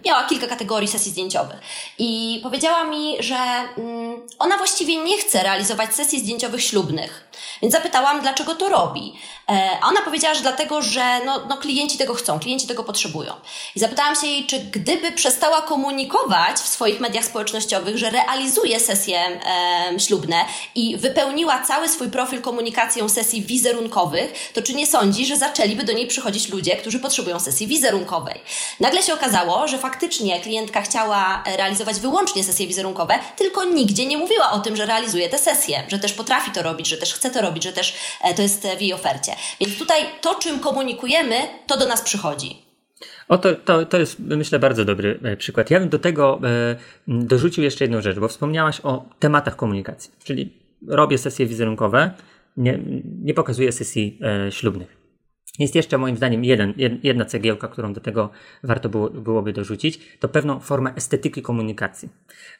Miała kilka kategorii sesji zdjęciowych i powiedziała mi, że mm, ona właściwie nie chce realizować sesji zdjęciowych ślubnych. Więc zapytałam, dlaczego to robi. E, a ona powiedziała, że dlatego, że no, no klienci tego chcą, klienci tego potrzebują. I zapytałam się jej, czy gdyby przestała komunikować w swoich mediach społecznościowych, że realizuje sesje e, ślubne i wypełniła cały swój profil komunikacją sesji wizerunkowych, to czy nie sądzi, że zaczęliby do niej przychodzić ludzie, którzy potrzebują sesji wizerunkowej? wizerunkowej. Nagle się okazało, że faktycznie klientka chciała realizować wyłącznie sesje wizerunkowe, tylko nigdzie nie mówiła o tym, że realizuje te sesje, że też potrafi to robić, że też chce to robić, że też e, to jest w jej ofercie. Więc tutaj to, czym komunikujemy, to do nas przychodzi. O, to, to, to jest, myślę, bardzo dobry e, przykład. Ja bym do tego e, dorzucił jeszcze jedną rzecz, bo wspomniałaś o tematach komunikacji, czyli robię sesje wizerunkowe, nie, nie pokazuję sesji e, ślubnych. Jest jeszcze moim zdaniem jeden, jedna cegiełka, którą do tego warto było, byłoby dorzucić, to pewną formę estetyki komunikacji.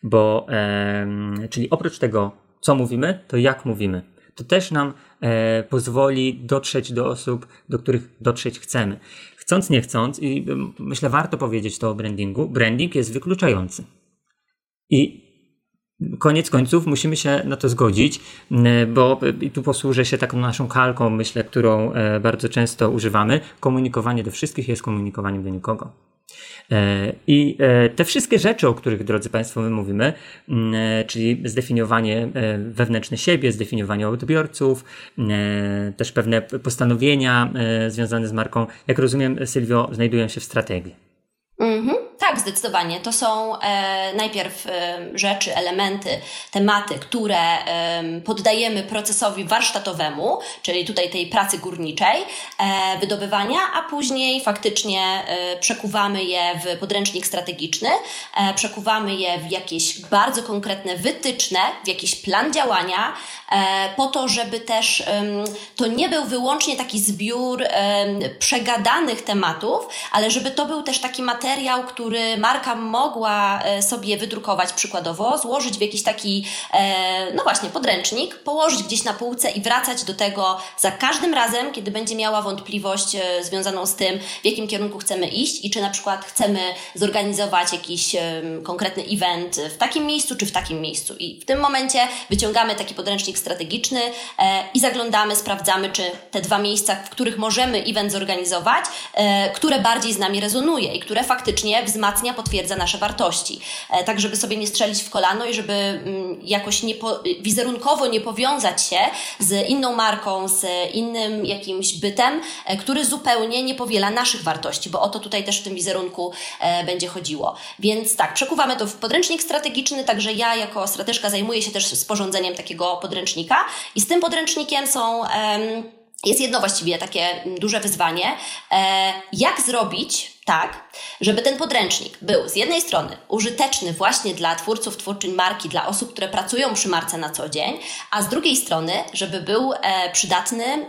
Bo, e, czyli oprócz tego, co mówimy, to jak mówimy. To też nam e, pozwoli dotrzeć do osób, do których dotrzeć chcemy. Chcąc, nie chcąc, i myślę, warto powiedzieć to o brandingu, branding jest wykluczający. I Koniec końców musimy się na to zgodzić, bo i tu posłużę się taką naszą kalką, myślę, którą e, bardzo często używamy. Komunikowanie do wszystkich jest komunikowaniem do nikogo. I te wszystkie rzeczy, o których, drodzy Państwo, my mówimy, mm, czyli zdefiniowanie wewnętrzne siebie, zdefiniowanie odbiorców, też pewne postanowienia związane z marką, jak rozumiem, Sylwio, znajdują się w strategii. Mhm. Tak, zdecydowanie. To są e, najpierw e, rzeczy, elementy, tematy, które e, poddajemy procesowi warsztatowemu, czyli tutaj tej pracy górniczej, e, wydobywania, a później faktycznie e, przekuwamy je w podręcznik strategiczny, e, przekuwamy je w jakieś bardzo konkretne wytyczne, w jakiś plan działania, po to, żeby też to nie był wyłącznie taki zbiór przegadanych tematów, ale żeby to był też taki materiał, który który marka mogła e, sobie wydrukować przykładowo, złożyć w jakiś taki, e, no właśnie, podręcznik, położyć gdzieś na półce i wracać do tego za każdym razem, kiedy będzie miała wątpliwość e, związaną z tym, w jakim kierunku chcemy iść i czy na przykład chcemy zorganizować jakiś konkretny event w takim miejscu, czy w takim miejscu. I w tym momencie wyciągamy taki podręcznik strategiczny i zaglądamy, sprawdzamy, czy te dwa miejsca, w których możemy event zorganizować, które bardziej z nami rezonuje i które faktycznie wzmacniają wzmacnia, potwierdza nasze wartości. E, tak, żeby sobie nie strzelić w kolano i żeby mm, jakoś nie po, wizerunkowo nie powiązać się z inną marką, z innym jakimś bytem, e, który zupełnie nie powiela naszych wartości, bo o to tutaj też w tym wizerunku e, będzie chodziło. Więc tak, przekuwamy to w podręcznik strategiczny, także ja jako strateżka zajmuję się też sporządzeniem takiego podręcznika i z tym podręcznikiem są jest jedno właściwie takie duże wyzwanie, jak zrobić tak, żeby ten podręcznik był z jednej strony użyteczny właśnie dla twórców twórczyń marki, dla osób, które pracują przy marce na co dzień, a z drugiej strony, żeby był e, przydatny e,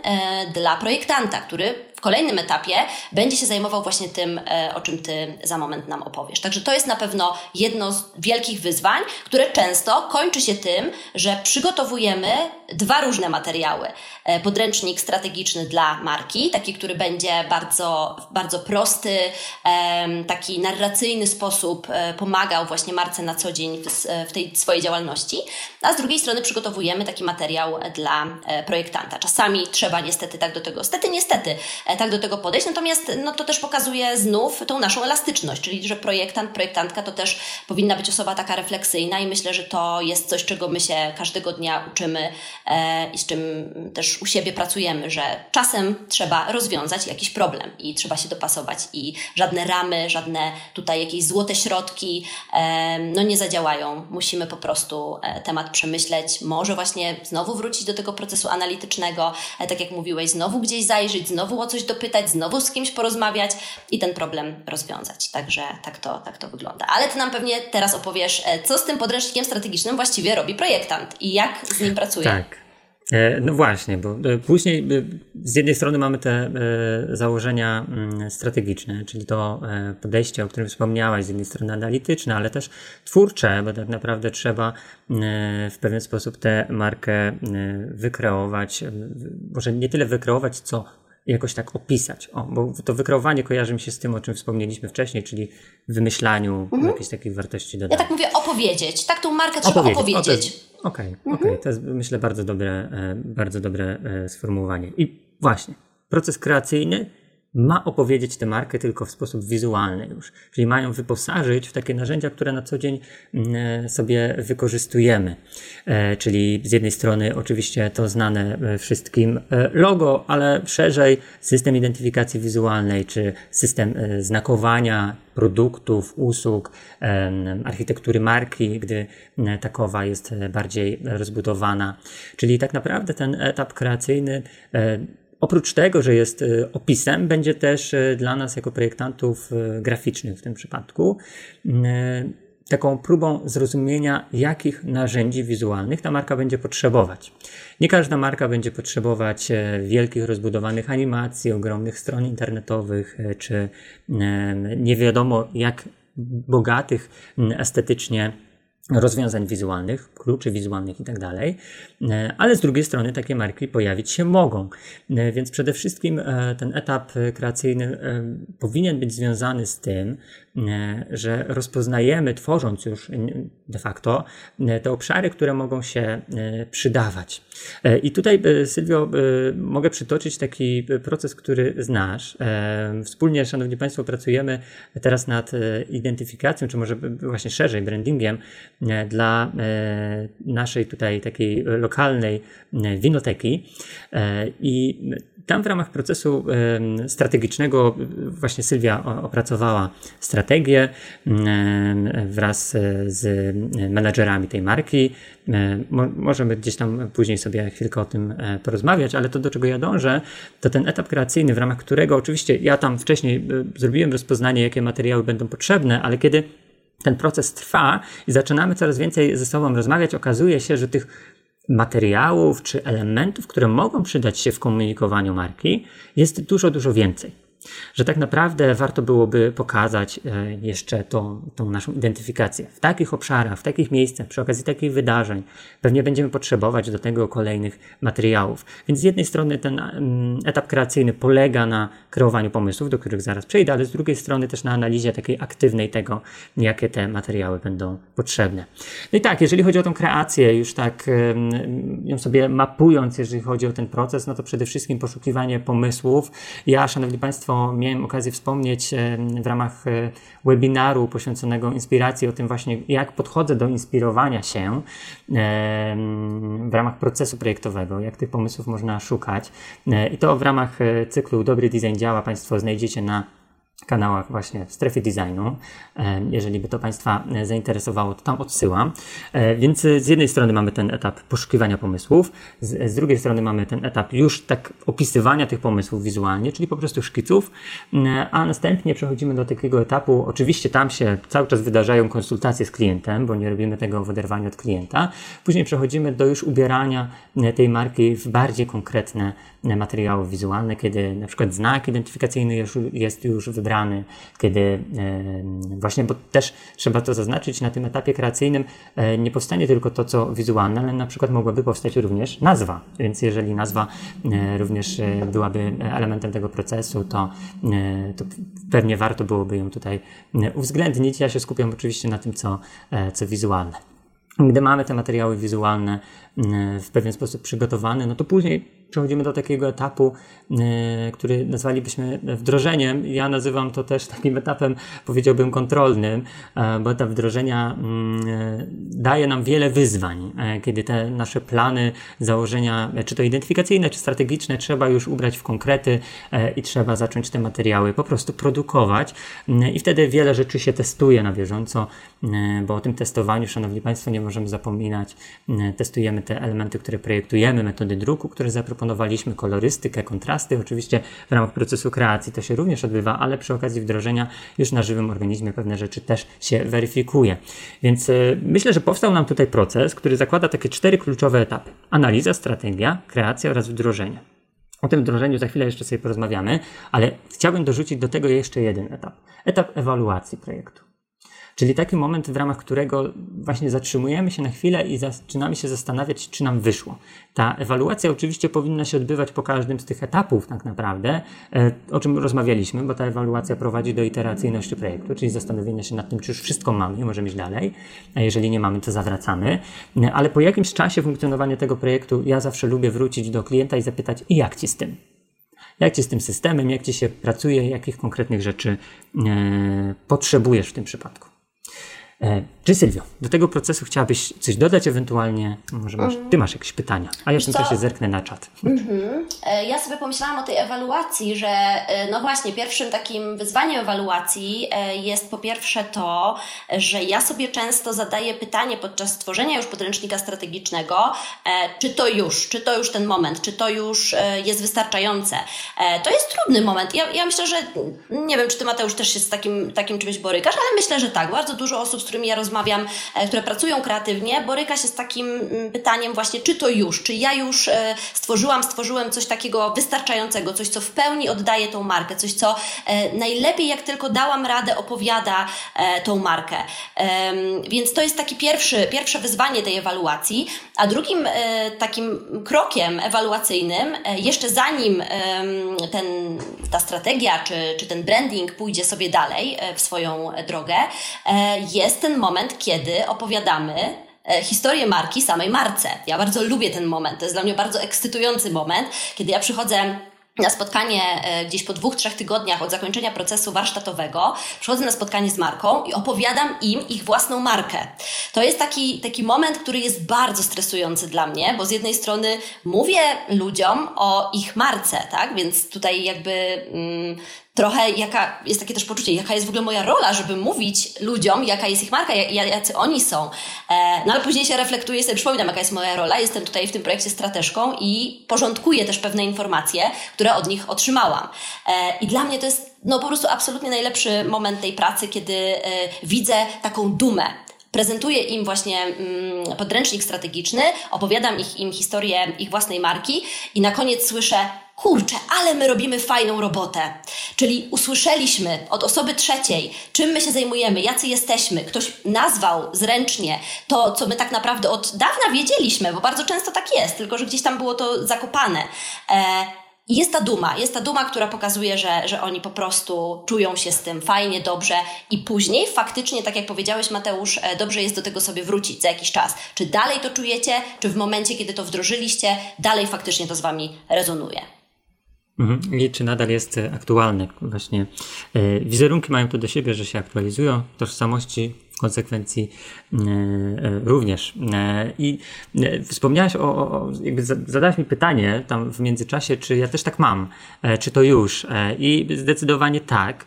dla projektanta, który kolejnym etapie będzie się zajmował właśnie tym, e, o czym Ty za moment nam opowiesz. Także to jest na pewno jedno z wielkich wyzwań, które często kończy się tym, że przygotowujemy dwa różne materiały. E, podręcznik strategiczny dla marki, taki, który będzie bardzo, bardzo prosty, taki narracyjny sposób e, pomagał właśnie marce na co dzień w tej swojej działalności, a z drugiej strony przygotowujemy taki materiał dla projektanta. Czasami trzeba niestety tak do tego, stety niestety, tak do tego podejść. Natomiast no, to też pokazuje znów tą naszą elastyczność, czyli że projektant, projektantka to też powinna być osoba taka refleksyjna i myślę, że to jest coś, czego my się każdego dnia uczymy e, i z czym też u siebie pracujemy, że czasem trzeba rozwiązać jakiś problem i trzeba się dopasować i żadne ramy, żadne tutaj jakieś złote środki e, no nie zadziałają. Musimy po prostu e, temat przemyśleć, może właśnie znowu wrócić do tego procesu analitycznego, e, tak jak mówiłeś, znowu gdzieś zajrzeć, znowu o coś coś dopytać, znowu z kimś porozmawiać i ten problem rozwiązać. Także tak to, tak to wygląda. Ale ty nam pewnie teraz opowiesz, e, co z tym podręcznikiem strategicznym właściwie robi projektant i jak z nim pracuje. Tak. E, no właśnie, bo e, później z jednej strony mamy te założenia mm, strategiczne, czyli to podejście, o którym wspomniałaś, z jednej strony analityczne, ale też twórcze, bo tak naprawdę trzeba w pewien sposób tę markę wykreować, może nie tyle wykreować, co jakoś tak opisać. O, bo to wykreowanie kojarzy mi się z tym, o czym wspomnieliśmy wcześniej, czyli wymyślaniu mhm. jakiejś takiej wartości dodanej. Ja tak mówię opowiedzieć. Tak tą markę trzeba opowiedzieć. opowiedzieć. Okej, okay, mhm. okay. to jest myślę bardzo dobre, e, bardzo dobre e, sformułowanie. I właśnie, proces kreacyjny ma opowiedzieć tę markę tylko w sposób wizualny już. Czyli mają wyposażyć w takie narzędzia, które na co dzień mm, e, sobie wykorzystujemy. E, czyli z jednej strony oczywiście to znane e, wszystkim logo, ale szerzej system identyfikacji wizualnej, czy system znakowania produktów, usług, architektury marki, gdy takowa jest bardziej rozbudowana. Czyli tak naprawdę ten etap kreacyjny Oprócz tego, że jest e, opisem, będzie też e, dla nas jako projektantów e, graficznych w tym przypadku taką próbą zrozumienia, jakich narzędzi wizualnych ta marka będzie potrzebować. Nie każda marka będzie potrzebować wielkich, rozbudowanych animacji, ogromnych stron internetowych, czy nie wiadomo jak bogatych estetycznie rozwiązań wizualnych, kluczy wizualnych i tak dalej, e, ale z drugiej strony takie marki pojawić się mogą. E, więc przede wszystkim e, ten etap kreacyjny powinien być związany z tym, że rozpoznajemy, tworząc już de facto te obszary, które mogą się przydawać. I tutaj, Sylwio, mogę przytoczyć taki proces, który znasz. Wspólnie, Szanowni Państwo, pracujemy teraz nad identyfikacją, czy może właśnie szerzej brandingiem dla naszej tutaj takiej lokalnej winoteki. I tam w ramach procesu strategicznego właśnie Sylwia opracowała strategię wraz z menadżerami tej marki. Możemy gdzieś tam później sobie chwilkę o tym e, porozmawiać, ale to do czego ja dążę, to ten etap kreacyjny, w ramach którego oczywiście ja tam wcześniej e, zrobiłem rozpoznanie, jakie materiały będą potrzebne, ale kiedy ten proces trwa i zaczynamy coraz więcej ze sobą rozmawiać, okazuje się, że tych materiałów czy elementów, które mogą przydać się w komunikowaniu marki, jest dużo, dużo więcej że tak naprawdę warto byłoby pokazać e, jeszcze tą, tą naszą identyfikację. W takich obszarach, w takich miejscach, przy okazji takich wydarzeń, pewnie będziemy potrzebować do tego kolejnych materiałów. Więc z jednej strony ten mm, etap kreacyjny polega na kreowaniu pomysłów, do których zaraz przejdę, ale z drugiej strony też na analizie takiej aktywnej tego, jakie te materiały będą potrzebne. No i tak, jeżeli chodzi o tą kreację, już tak ją sobie mapując, jeżeli chodzi o ten proces, no to przede wszystkim poszukiwanie pomysłów. Ja, Szanowni Państwo, Państwo miałem okazję wspomnieć w ramach e, webinaru poświęconego inspiracji o tym właśnie, jak podchodzę do inspirowania się w ramach procesu projektowego, jak tych pomysłów można szukać. E, I to w ramach e, cyklu Dobry Design Działa Państwo znajdziecie na kanałach właśnie w strefie designu. E, jeżeli by to Państwa e, zainteresowało, to tam odsyłam. E, więc z jednej strony mamy ten etap poszukiwania pomysłów, z, z, drugiej strony mamy ten etap już tak opisywania tych pomysłów wizualnie, czyli po prostu szkiców, a następnie przechodzimy do takiego etapu, oczywiście tam się cały czas wydarzają konsultacje z klientem, bo nie robimy tego w oderwaniu od klienta. Później przechodzimy do już ubierania tej marki w bardziej konkretne materiały wizualne, kiedy na przykład znak identyfikacyjny jest już wybrany, kiedy właśnie, bo też trzeba to zaznaczyć, na tym etapie kreacyjnym e, nie powstanie tylko to, co wizualne, ale na przykład mogłaby powstać również nazwa, więc jeżeli nazwa e, również e, byłaby elementem tego procesu, to, to pewnie warto byłoby ją tutaj uwzględnić. Ja się skupiam oczywiście na tym, co, co wizualne. Gdy mamy te materiały wizualne w pewien sposób przygotowane, no to później przechodzimy do takiego etapu, e, który nazwalibyśmy wdrożeniem. Ja nazywam to też takim etapem, powiedziałbym, kontrolnym, e, bo etap wdrożenia mm, e, daje nam wiele wyzwań, kiedy te nasze plany, założenia, czy to identyfikacyjne, czy strategiczne, trzeba już ubrać w konkrety i trzeba zacząć te materiały po prostu produkować. I wtedy wiele rzeczy się testuje na bieżąco, bo o tym testowaniu, Szanowni Państwo, nie możemy zapominać. Testujemy te elementy, które projektujemy, metody druku, które zaproponujemy proponowaliśmy kolorystykę, kontrasty. Oczywiście w ramach procesu kreacji to się również odbywa, ale przy okazji wdrożenia już na żywym organizmie pewne rzeczy też się weryfikuje. Więc y, myślę, że powstał nam tutaj proces, który zakłada takie cztery kluczowe etapy: analiza, strategia, kreacja oraz wdrożenie. O tym wdrożeniu za chwilę jeszcze sobie porozmawiamy, ale chciałbym dorzucić do tego jeszcze jeden etap. Etap ewaluacji projektu. Czyli taki moment, w ramach którego właśnie zatrzymujemy się na chwilę i zaczynamy się zastanawiać, czy nam wyszło. Ta ewaluacja oczywiście powinna się odbywać po każdym z tych etapów, tak naprawdę, e, o czym rozmawialiśmy, bo ta ewaluacja prowadzi do iteracyjności projektu, czyli zastanowienia się nad tym, czy już wszystko mamy i możemy iść dalej. A jeżeli nie mamy, to zawracamy. E, ale po jakimś czasie funkcjonowania tego projektu, ja zawsze lubię wrócić do klienta i zapytać, i jak ci z tym? Jak ci z tym systemem, jak ci się pracuje, jakich konkretnych rzeczy e, potrzebujesz w tym przypadku? E, czy Sylwio, do tego procesu chciałabyś coś dodać ewentualnie? Może masz, ty masz jakieś pytania, a ja w tym czasie zerknę na czat. Mhm. E, ja sobie pomyślałam o tej ewaluacji, że e, no właśnie, pierwszym takim wyzwaniem ewaluacji jest po pierwsze to, że ja sobie często zadaję pytanie podczas tworzenia już podręcznika strategicznego, czy to już, czy to już ten moment, czy to już jest wystarczające. To jest trudny moment. Ja, ja myślę, że nie wiem, czy ty Mateusz też się z takim, takim czymś borykasz, ale myślę, że tak. Bardzo dużo osób, z którymi ja rozmawiam, e, które pracują kreatywnie, boryka się z takim mm, pytaniem właśnie, czy to już, czy ja już e, stworzyłam, stworzyłem coś takiego wystarczającego, coś, co w pełni oddaje tą markę, coś, co e, najlepiej jak tylko dałam radę opowiada tą markę. Więc to jest taki pierwszy, pierwsze wyzwanie tej ewaluacji, a drugim takim krokiem ewaluacyjnym, jeszcze zanim ten, ta strategia czy, czy ten branding pójdzie sobie dalej w swoją drogę, jest ten moment, kiedy opowiadamy historię marki samej marce. Ja bardzo lubię ten moment. To jest dla mnie bardzo ekscytujący moment, kiedy ja przychodzę na spotkanie e, gdzieś po dwóch, trzech tygodniach od zakończenia procesu warsztatowego, przychodzę na spotkanie z marką i opowiadam im ich własną markę. To jest taki, taki moment, który jest bardzo stresujący dla mnie, bo z jednej strony mówię ludziom o ich marce, tak? Więc tutaj jakby mm, trochę jaka, jest takie też poczucie, jaka jest w ogóle moja rola, żeby mówić ludziom, jaka jest ich marka, jacy oni są. E, no ale później się reflektuję sobie przypominam, jaka jest moja rola. Jestem tutaj w tym projekcie strateżką i porządkuję też pewne informacje, które od nich otrzymałam. E, I dla mnie to jest no po prostu absolutnie najlepszy moment tej pracy, kiedy e, widzę taką dumę prezentuję im właśnie mm, podręcznik strategiczny, opowiadam ich, im historię ich własnej marki i na koniec słyszę, kurczę, ale my robimy fajną robotę. Czyli usłyszeliśmy od osoby trzeciej, czym my się zajmujemy, jacy jesteśmy. Ktoś nazwał zręcznie to, co my tak naprawdę od dawna wiedzieliśmy, bo bardzo często tak jest, tylko że gdzieś tam było to zakopane. E, jest ta duma, jest ta duma, która pokazuje, że, że oni po prostu czują się z tym fajnie, dobrze i później faktycznie, tak jak powiedziałeś Mateusz, e, dobrze jest do tego sobie wrócić za jakiś czas. Czy dalej to czujecie, czy w momencie, kiedy to wdrożyliście, dalej faktycznie to z Wami rezonuje. Mhm. I czy nadal jest e, aktualny? Właśnie e, wizerunki mają to do siebie, że się aktualizują, tożsamości konsekwencji e, również. I wspomniałaś o, jakby zadałaś mi pytanie tam w międzyczasie, czy ja też tak mam, czy to już? I zdecydowanie tak.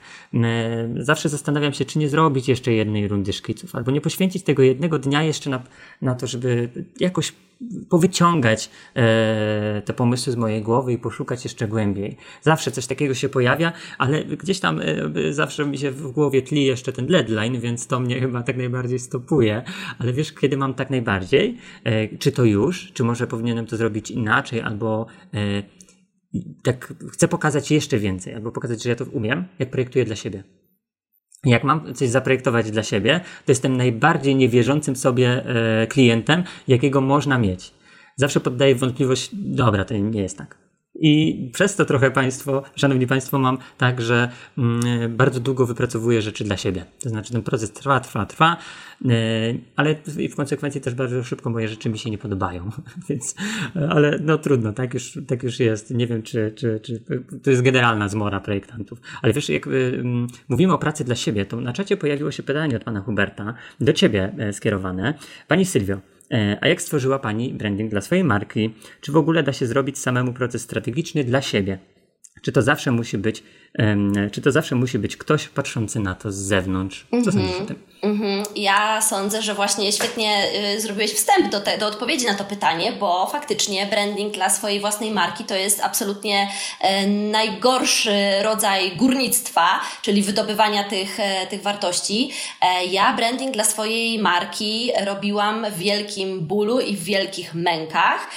Zawsze zastanawiam się, czy nie zrobić jeszcze jednej rundy szkiców, albo nie poświęcić tego jednego dnia jeszcze na, na to, żeby jakoś powyciągać e, te pomysły z mojej głowy i poszukać jeszcze głębiej. Zawsze coś takiego się pojawia, ale gdzieś tam e, zawsze mi się w głowie tli jeszcze ten deadline, więc to mnie chyba tak najbardziej stopuje. Ale wiesz, kiedy mam tak najbardziej? E, czy to już? Czy może powinienem to zrobić inaczej? Albo e, tak chcę pokazać jeszcze więcej, albo pokazać, że ja to umiem, jak projektuję dla siebie jak mam coś zaprojektować dla siebie, to jestem najbardziej niewierzącym sobie e, klientem, jakiego można mieć. Zawsze poddaję wątpliwość, dobra, to nie jest tak. I przez to trochę Państwo, Szanowni Państwo, mam tak, że mm, bardzo długo wypracowuję rzeczy dla siebie. To znaczy ten proces trwa, trwa, trwa, yy, ale w konsekwencji też bardzo szybko moje rzeczy mi się nie podobają. Więc, ale no trudno, tak już, tak już jest. Nie wiem, czy, czy, czy to jest generalna zmora projektantów. Ale wiesz, jak yy, mówimy o pracy dla siebie, to na czacie pojawiło się pytanie od Pana Huberta, do Ciebie e, skierowane. Pani Sylwio, E, a jak stworzyła Pani branding dla swojej marki? Czy w ogóle da się zrobić samemu proces strategiczny dla siebie? Czy to zawsze musi być, czy to zawsze musi być ktoś patrzący na to z zewnątrz? Co mm -hmm. sądzisz o tym? Mhm. Ja sądzę, że właśnie świetnie y, zrobiłeś wstęp do, te, do odpowiedzi na to pytanie, bo faktycznie branding dla swojej własnej marki to jest absolutnie e, najgorszy rodzaj górnictwa, czyli wydobywania tych, e, tych wartości. E, ja branding dla swojej marki robiłam w wielkim bólu i w wielkich mękach.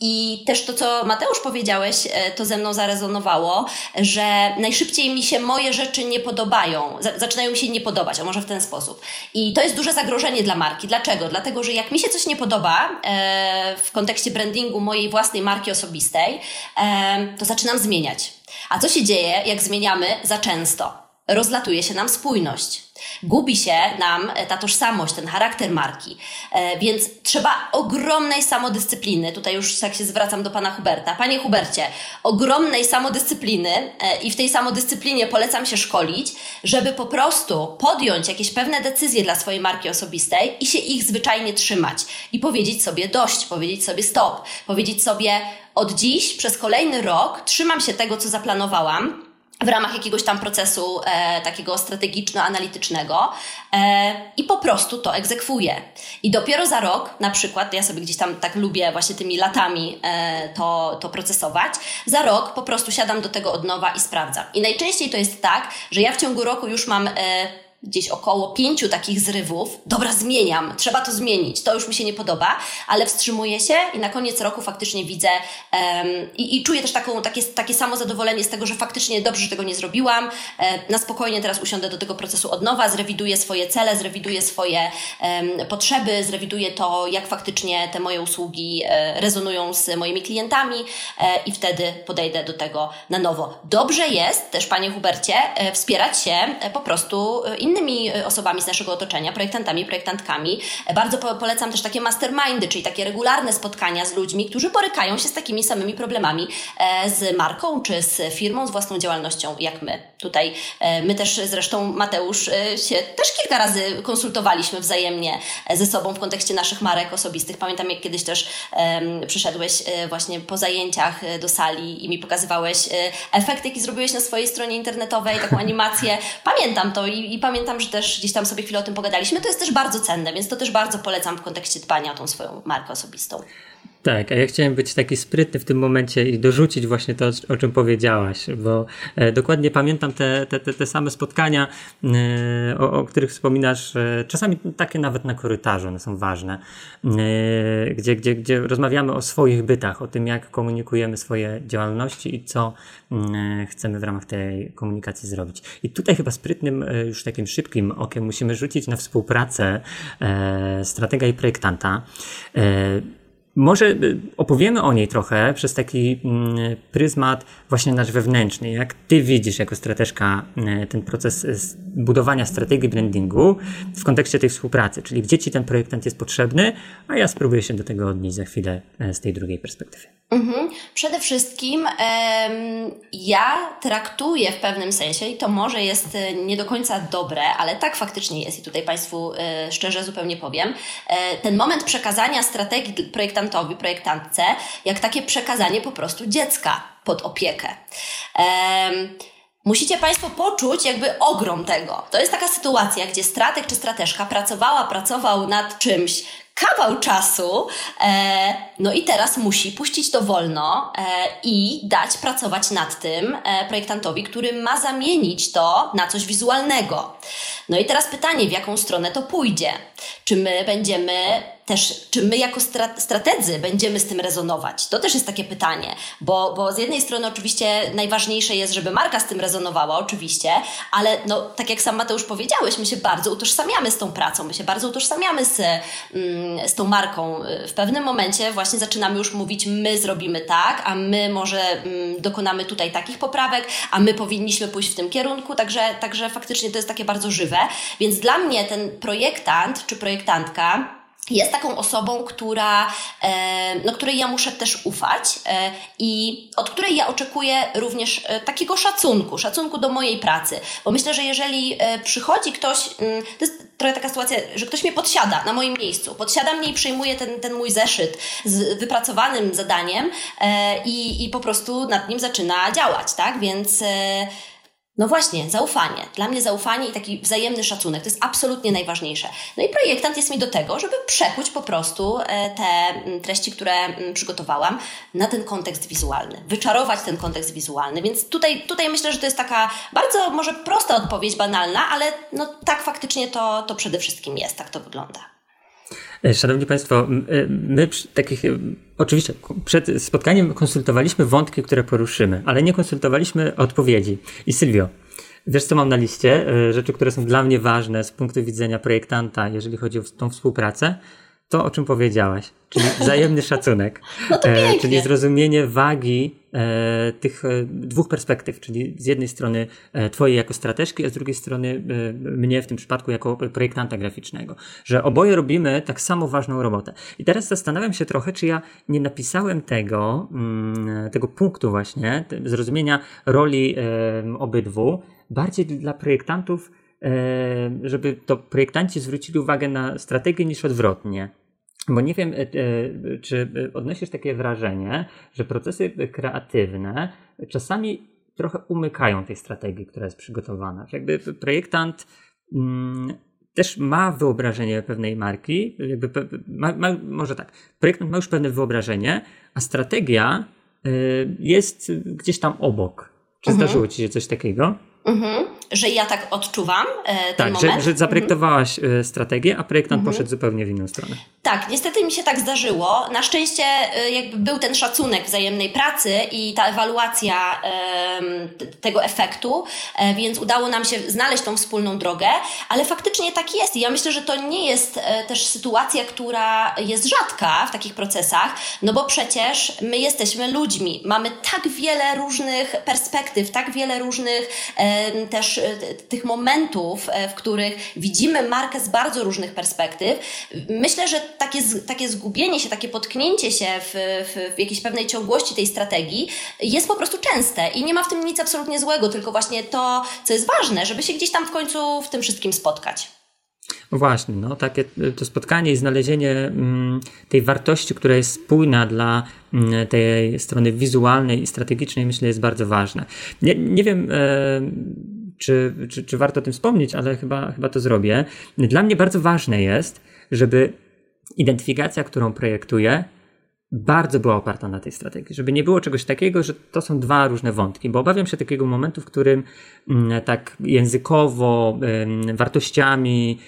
I też to, co Mateusz powiedziałeś, to ze mną zarezonowało, że najszybciej mi się moje rzeczy nie podobają, zaczynają mi się nie podobać może w ten sposób. I to jest duże zagrożenie dla marki. Dlaczego? Dlatego, że jak mi się coś nie podoba e, w kontekście brandingu mojej własnej marki osobistej, e, to zaczynam zmieniać. A co się dzieje, jak zmieniamy za często? Rozlatuje się nam spójność gubi się nam e, ta tożsamość, ten charakter marki. E, więc trzeba ogromnej samodyscypliny. Tutaj już tak się zwracam do pana Huberta. Panie Hubercie, ogromnej samodyscypliny e, i w tej samodyscyplinie polecam się szkolić, żeby po prostu podjąć jakieś pewne decyzje dla swojej marki osobistej i się ich zwyczajnie trzymać i powiedzieć sobie dość, powiedzieć sobie stop, powiedzieć sobie od dziś przez kolejny rok trzymam się tego, co zaplanowałam w ramach jakiegoś tam procesu e, takiego strategiczno-analitycznego e, i po prostu to egzekwuję. I dopiero za rok, na przykład, ja sobie gdzieś tam tak lubię właśnie tymi latami e, to, to procesować, za rok po prostu siadam do tego od nowa i sprawdzam. I najczęściej to jest tak, że ja w ciągu roku już mam e, gdzieś około pięciu takich zrywów. Dobra, zmieniam, trzeba to zmienić, to już mi się nie podoba, ale wstrzymuję się i na koniec roku faktycznie widzę um, i, i, czuję też taką, takie, takie samo zadowolenie z tego, że faktycznie dobrze, że tego nie zrobiłam. E, na spokojnie teraz usiądę do tego procesu od nowa, zrewiduję swoje cele, zrewiduję swoje um, potrzeby, zrewiduję to, jak faktycznie te moje usługi e, rezonują z moimi klientami e, i wtedy podejdę do tego na nowo. Dobrze jest też, Panie Hubercie, e, wspierać się e, po prostu innymi innymi osobami z naszego otoczenia, projektantami, projektantkami. Bardzo polecam też takie mastermindy, czyli takie regularne spotkania z ludźmi, którzy borykają się z takimi samymi problemami z marką czy z firmą, z własną działalnością, jak my. Tutaj my też zresztą, Mateusz, się też kilka razy konsultowaliśmy wzajemnie ze sobą w kontekście naszych marek osobistych. Pamiętam, jak kiedyś też przyszedłeś właśnie po zajęciach do sali i mi pokazywałeś efekt, jaki zrobiłeś na swojej stronie internetowej, taką animację. Pamiętam to i, i, pamiętam, że też gdzieś tam sobie chwilę o tym pogadaliśmy. To jest też bardzo cenne, więc to też bardzo polecam w kontekście dbania o tą swoją markę osobistą. Tak, a ja chciałem być taki sprytny w tym momencie i dorzucić właśnie to, o czym powiedziałaś, bo e, dokładnie pamiętam te, te, te, te same spotkania, e, o, o, których wspominasz, e, czasami takie nawet na korytarzu, one są ważne, gdzie, gdzie, gdzie rozmawiamy o swoich bytach, o tym, jak komunikujemy swoje działalności i co e, chcemy w ramach tej komunikacji zrobić. I tutaj chyba sprytnym, już takim szybkim okiem musimy rzucić na współpracę stratega i projektanta. Może y, opowiemy o niej trochę przez taki mm, pryzmat właśnie nasz wewnętrzny. Jak ty widzisz jako strateżka y, ten proces budowania strategii brandingu w kontekście tej współpracy, czyli gdzie ci ten projektant jest potrzebny, a ja spróbuję się do tego odnieść za chwilę y, z tej drugiej perspektywy. Mhm. Przede wszystkim ja traktuję w pewnym sensie, i to może jest nie do końca dobre, ale tak faktycznie jest, i tutaj Państwu szczerze zupełnie powiem, e, ten moment przekazania strategii projektantowi, projektantce, jak takie przekazanie po prostu dziecka pod opiekę. Musicie Państwo poczuć jakby ogrom tego. To jest taka sytuacja, gdzie strateg czy strateżka pracowała, pracował nad czymś, kawał czasu, e, no i teraz musi puścić to wolno e, i dać pracować nad tym e, projektantowi, który ma zamienić to na coś wizualnego. No i teraz pytanie, w jaką stronę to pójdzie? Czy my będziemy też, czy my jako strategzy będziemy z tym rezonować? To też jest takie pytanie, bo, bo z jednej strony oczywiście najważniejsze jest, żeby marka z tym rezonowała, oczywiście, ale no, tak jak sam Mateusz powiedziałeś, my się bardzo utożsamiamy z tą pracą, my się bardzo utożsamiamy z, mm, z tą marką. W pewnym momencie właśnie zaczynamy już mówić, my zrobimy tak, a my może mm, dokonamy tutaj takich poprawek, a my powinniśmy pójść w tym kierunku, także, także faktycznie to jest takie bardzo żywe. Więc dla mnie ten projektant czy projektantka, jest taką osobą, która, e, no, której ja muszę też ufać e, i od której ja oczekuję również e, takiego szacunku, szacunku do mojej pracy. Bo myślę, że jeżeli przychodzi ktoś, mm, to jest trochę taka sytuacja, że ktoś mnie podsiada na moim miejscu, podsiada mnie i przyjmuje ten, ten mój zeszyt z wypracowanym zadaniem i, i po prostu nad nim zaczyna działać, tak? Więc no właśnie, zaufanie. Dla mnie zaufanie i taki wzajemny szacunek to jest absolutnie najważniejsze. No i projektant jest mi do tego, żeby przekuć po prostu e, te mm, treści, które mm, przygotowałam na ten kontekst wizualny, wyczarować ten kontekst wizualny. Więc tutaj, tutaj myślę, że to jest taka bardzo może prosta odpowiedź, banalna, ale no tak faktycznie to, to przede wszystkim jest, tak to wygląda. E, szanowni Państwo, e, my takich, e, oczywiście przed spotkaniem konsultowaliśmy wątki, które poruszymy, ale nie konsultowaliśmy odpowiedzi. I Sylwio, wiesz co mam na liście? Rzeczy, które są dla mnie ważne z punktu widzenia projektanta, jeżeli chodzi o tą współpracę to, o czym powiedziałaś, czyli wzajemny szacunek, no e, czyli zrozumienie wagi e, tych e, dwóch perspektyw, czyli z jednej strony e, twojej jako strateżki, a z drugiej strony e, mnie w tym przypadku jako projektanta graficznego, że oboje robimy tak samo ważną robotę. I teraz zastanawiam się trochę, czy ja nie napisałem tego, mm, tego punktu właśnie, zrozumienia roli obydwu, bardziej dla projektantów, żeby to projektanci zwrócili uwagę na strategię niż odwrotnie. Bo nie wiem, e, e, czy odnosisz takie wrażenie, że procesy kreatywne czasami trochę umykają tej strategii, która jest przygotowana. Że jakby projektant mm, też ma wyobrażenie pewnej marki, jakby ma, ma, może tak, projektant ma już pewne wyobrażenie, a strategia y, jest gdzieś tam obok. Czy mhm. zdarzyło ci się coś takiego? Mhm. Że ja tak odczuwam e, ten tak, moment? Że, że zaprojektowałaś mhm. strategię, a projektant mhm. poszedł zupełnie w inną stronę. Tak, niestety mi się tak zdarzyło. Na szczęście y, jakby był ten szacunek wzajemnej pracy i ta ewaluacja tego efektu, e, więc udało nam się znaleźć tą wspólną drogę, ale faktycznie tak jest. I ja myślę, że to nie jest e, też sytuacja, która jest rzadka w takich procesach, no bo przecież my jesteśmy ludźmi. Mamy tak wiele różnych perspektyw, tak wiele różnych też e, tych momentów, w których widzimy markę z bardzo różnych perspektyw. Myślę, że takie, takie zgubienie się, takie potknięcie się w, w, w jakiejś pewnej ciągłości tej strategii jest po prostu częste i nie ma w tym nic absolutnie złego, tylko właśnie to, co jest ważne, żeby się gdzieś tam w końcu w tym wszystkim spotkać. No właśnie, no, takie to spotkanie i znalezienie mm, tej wartości, która jest spójna dla mm, tej strony wizualnej i strategicznej, myślę, jest bardzo ważne. Nie, nie wiem, e, czy, czy, czy warto o tym wspomnieć, ale chyba, chyba to zrobię. Dla mnie bardzo ważne jest, żeby identyfikacja, którą projektuję, bardzo była oparta na tej strategii, żeby nie było czegoś takiego, że to są dwa różne wątki, bo obawiam się takiego momentu, w którym mm, tak językowo, wartościami,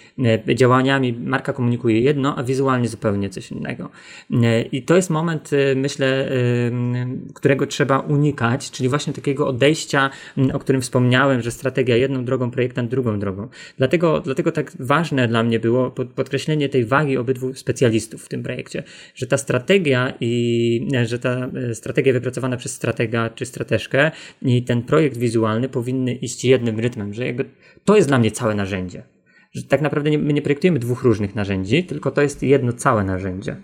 e, działaniami marka komunikuje jedno, a wizualnie zupełnie coś innego. I to jest moment, e, myślę, którego trzeba unikać, czyli właśnie takiego odejścia, o którym wspomniałem, że strategia jedną drogą, projektant drugą drogą. Dlatego, dlatego tak ważne dla mnie było podkreślenie tej wagi obydwu specjalistów w tym projekcie, że ta strategia i e, że ta e, strategia wypracowana przez stratega czy strateżkę i ten projekt wizualny powinny iść jednym rytmem, że jakby to jest dla mnie całe narzędzie. Że tak naprawdę nie, my nie projektujemy dwóch różnych narzędzi, tylko to jest jedno całe narzędzie.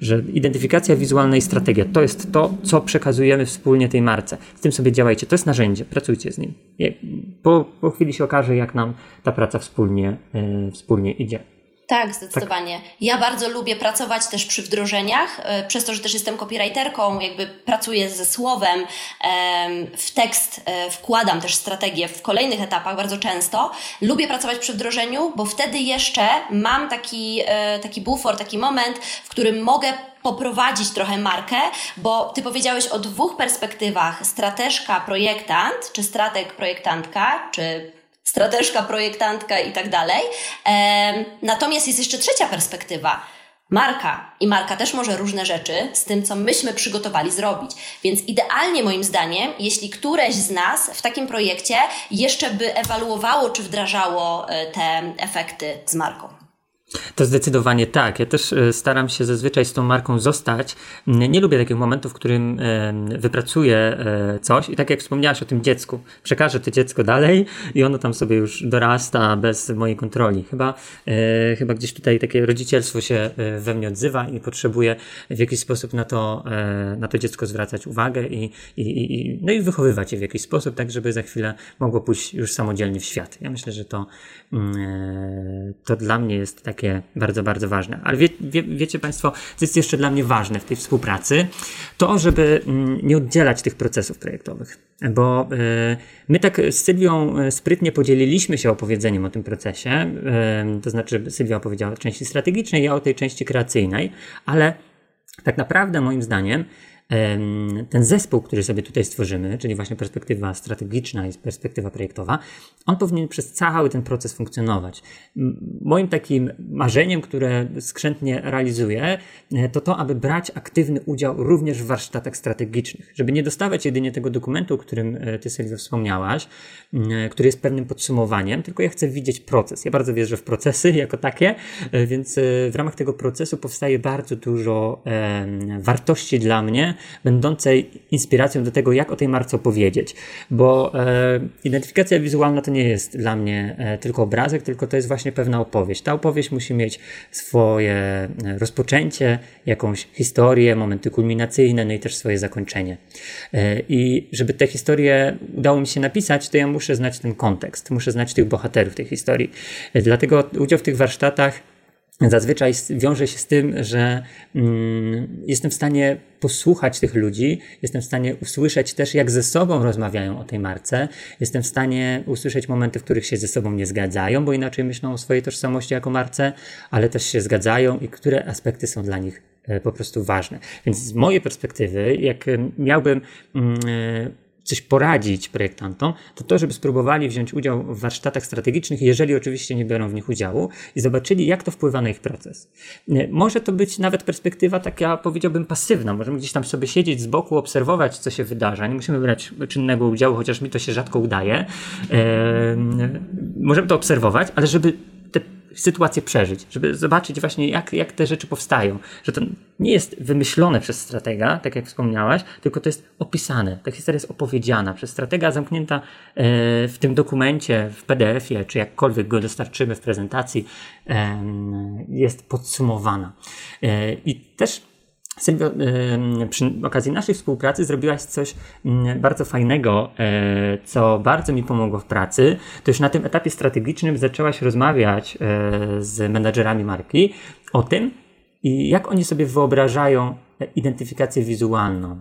Że identyfikacja wizualna i strategia to jest to, co przekazujemy wspólnie tej marce. Z tym sobie działajcie. To jest narzędzie, pracujcie z nim. Po, po chwili się okaże, jak nam ta praca wspólnie, yy, wspólnie idzie. Tak, zdecydowanie. Tak. Ja bardzo lubię pracować też przy wdrożeniach, e, przez to, że też jestem copywriterką, jakby pracuję ze słowem, w tekst e, wkładam też strategię w kolejnych etapach bardzo często. Lubię pracować przy wdrożeniu, bo wtedy jeszcze mam taki, e, taki bufor, taki moment, w którym mogę poprowadzić trochę markę, bo ty powiedziałeś o dwóch perspektywach: strateżka, projektant, czy strateg, projektantka, czy strateżka, projektantka i tak dalej. Natomiast jest jeszcze trzecia perspektywa. Marka. I marka też może różne rzeczy z tym, co myśmy przygotowali zrobić. Więc idealnie moim zdaniem, jeśli któreś z nas w takim projekcie jeszcze by ewaluowało czy wdrażało e, te efekty z marką. To zdecydowanie tak. Ja też e, staram się zazwyczaj z tą marką zostać. Nie lubię takich momentów, w którym wypracuję e, coś i tak jak wspomniałaś o tym dziecku, przekażę to dziecko dalej i ono tam sobie już dorasta bez mojej kontroli. Chyba, e, chyba gdzieś tutaj takie rodzicielstwo się we mnie odzywa i potrzebuję w jakiś sposób na to, na to dziecko zwracać uwagę i, i, i, no i wychowywać je w jakiś sposób, tak żeby za chwilę mogło pójść już samodzielnie w świat. Ja myślę, że to, mm, to dla mnie jest takie takie bardzo, bardzo ważne. Ale wie, wie, wiecie Państwo, co jest jeszcze dla mnie ważne w tej współpracy? To, żeby mm, nie oddzielać tych procesów projektowych. Bo y, my tak z Sylwią e, sprytnie podzieliliśmy się opowiedzeniem o tym procesie. Y, to znaczy, Sylwia opowiedziała o części strategicznej, ja o tej części kreacyjnej, ale tak naprawdę moim zdaniem ten zespół, który sobie tutaj stworzymy, czyli właśnie perspektywa strategiczna i perspektywa projektowa, on powinien przez cały ten proces funkcjonować. Moim takim marzeniem, które skrzętnie realizuję, e, to to, aby brać aktywny udział również w warsztatach strategicznych, żeby nie dostawać jedynie tego dokumentu, o którym e, ty Sylwia wspomniałaś, e, który jest pewnym podsumowaniem, tylko ja chcę widzieć proces. Ja bardzo wierzę w procesy jako takie, więc w ramach tego procesu powstaje bardzo dużo wartości dla mnie, będącej inspiracją do tego, jak o tej marce opowiedzieć. Bo e, identyfikacja wizualna to nie jest dla mnie e, tylko obrazek, tylko to jest właśnie pewna opowieść. Ta opowieść musi mieć swoje e, rozpoczęcie, jakąś historię, momenty kulminacyjne, no i też swoje zakończenie. E, I żeby te historie udało mi się napisać, to ja muszę znać ten kontekst, muszę znać tych bohaterów tej historii. E, dlatego udział w tych warsztatach zazwyczaj wiąże się z tym, że mm, jestem w stanie posłuchać tych ludzi, jestem w stanie usłyszeć też, jak ze sobą rozmawiają o tej marce, jestem w stanie usłyszeć momenty, w których się ze sobą nie zgadzają, bo inaczej myślą o swojej tożsamości jako marce, ale też się zgadzają i które aspekty są dla nich e, po prostu ważne. Więc z mojej perspektywy, jak miałbym mm, e, coś poradzić projektantom, to to, żeby spróbowali wziąć udział w warsztatach strategicznych, jeżeli oczywiście nie biorą w nich udziału i zobaczyli, jak to wpływa na ich proces. Może to być nawet perspektywa taka, powiedziałbym, pasywna. Możemy gdzieś tam sobie siedzieć z boku, obserwować, co się wydarza. Nie musimy brać czynnego udziału, chociaż mi to się rzadko udaje. Możemy to obserwować, ale żeby sytuację przeżyć, żeby zobaczyć właśnie, jak, jak te rzeczy powstają. Że to nie jest wymyślone przez stratega, tak jak wspomniałaś, tylko to jest opisane. Ta historia jest opowiedziana przez stratega, zamknięta e, w tym dokumencie, w PDF-ie, czy jakkolwiek go dostarczymy w prezentacji, jest podsumowana. E, I też Sylwio, przy okazji naszej współpracy zrobiłaś coś mm, bardzo fajnego, e, co bardzo mi pomogło w pracy. To już na tym etapie strategicznym zaczęłaś rozmawiać e, z menadżerami marki o tym, jak oni sobie wyobrażają identyfikację wizualną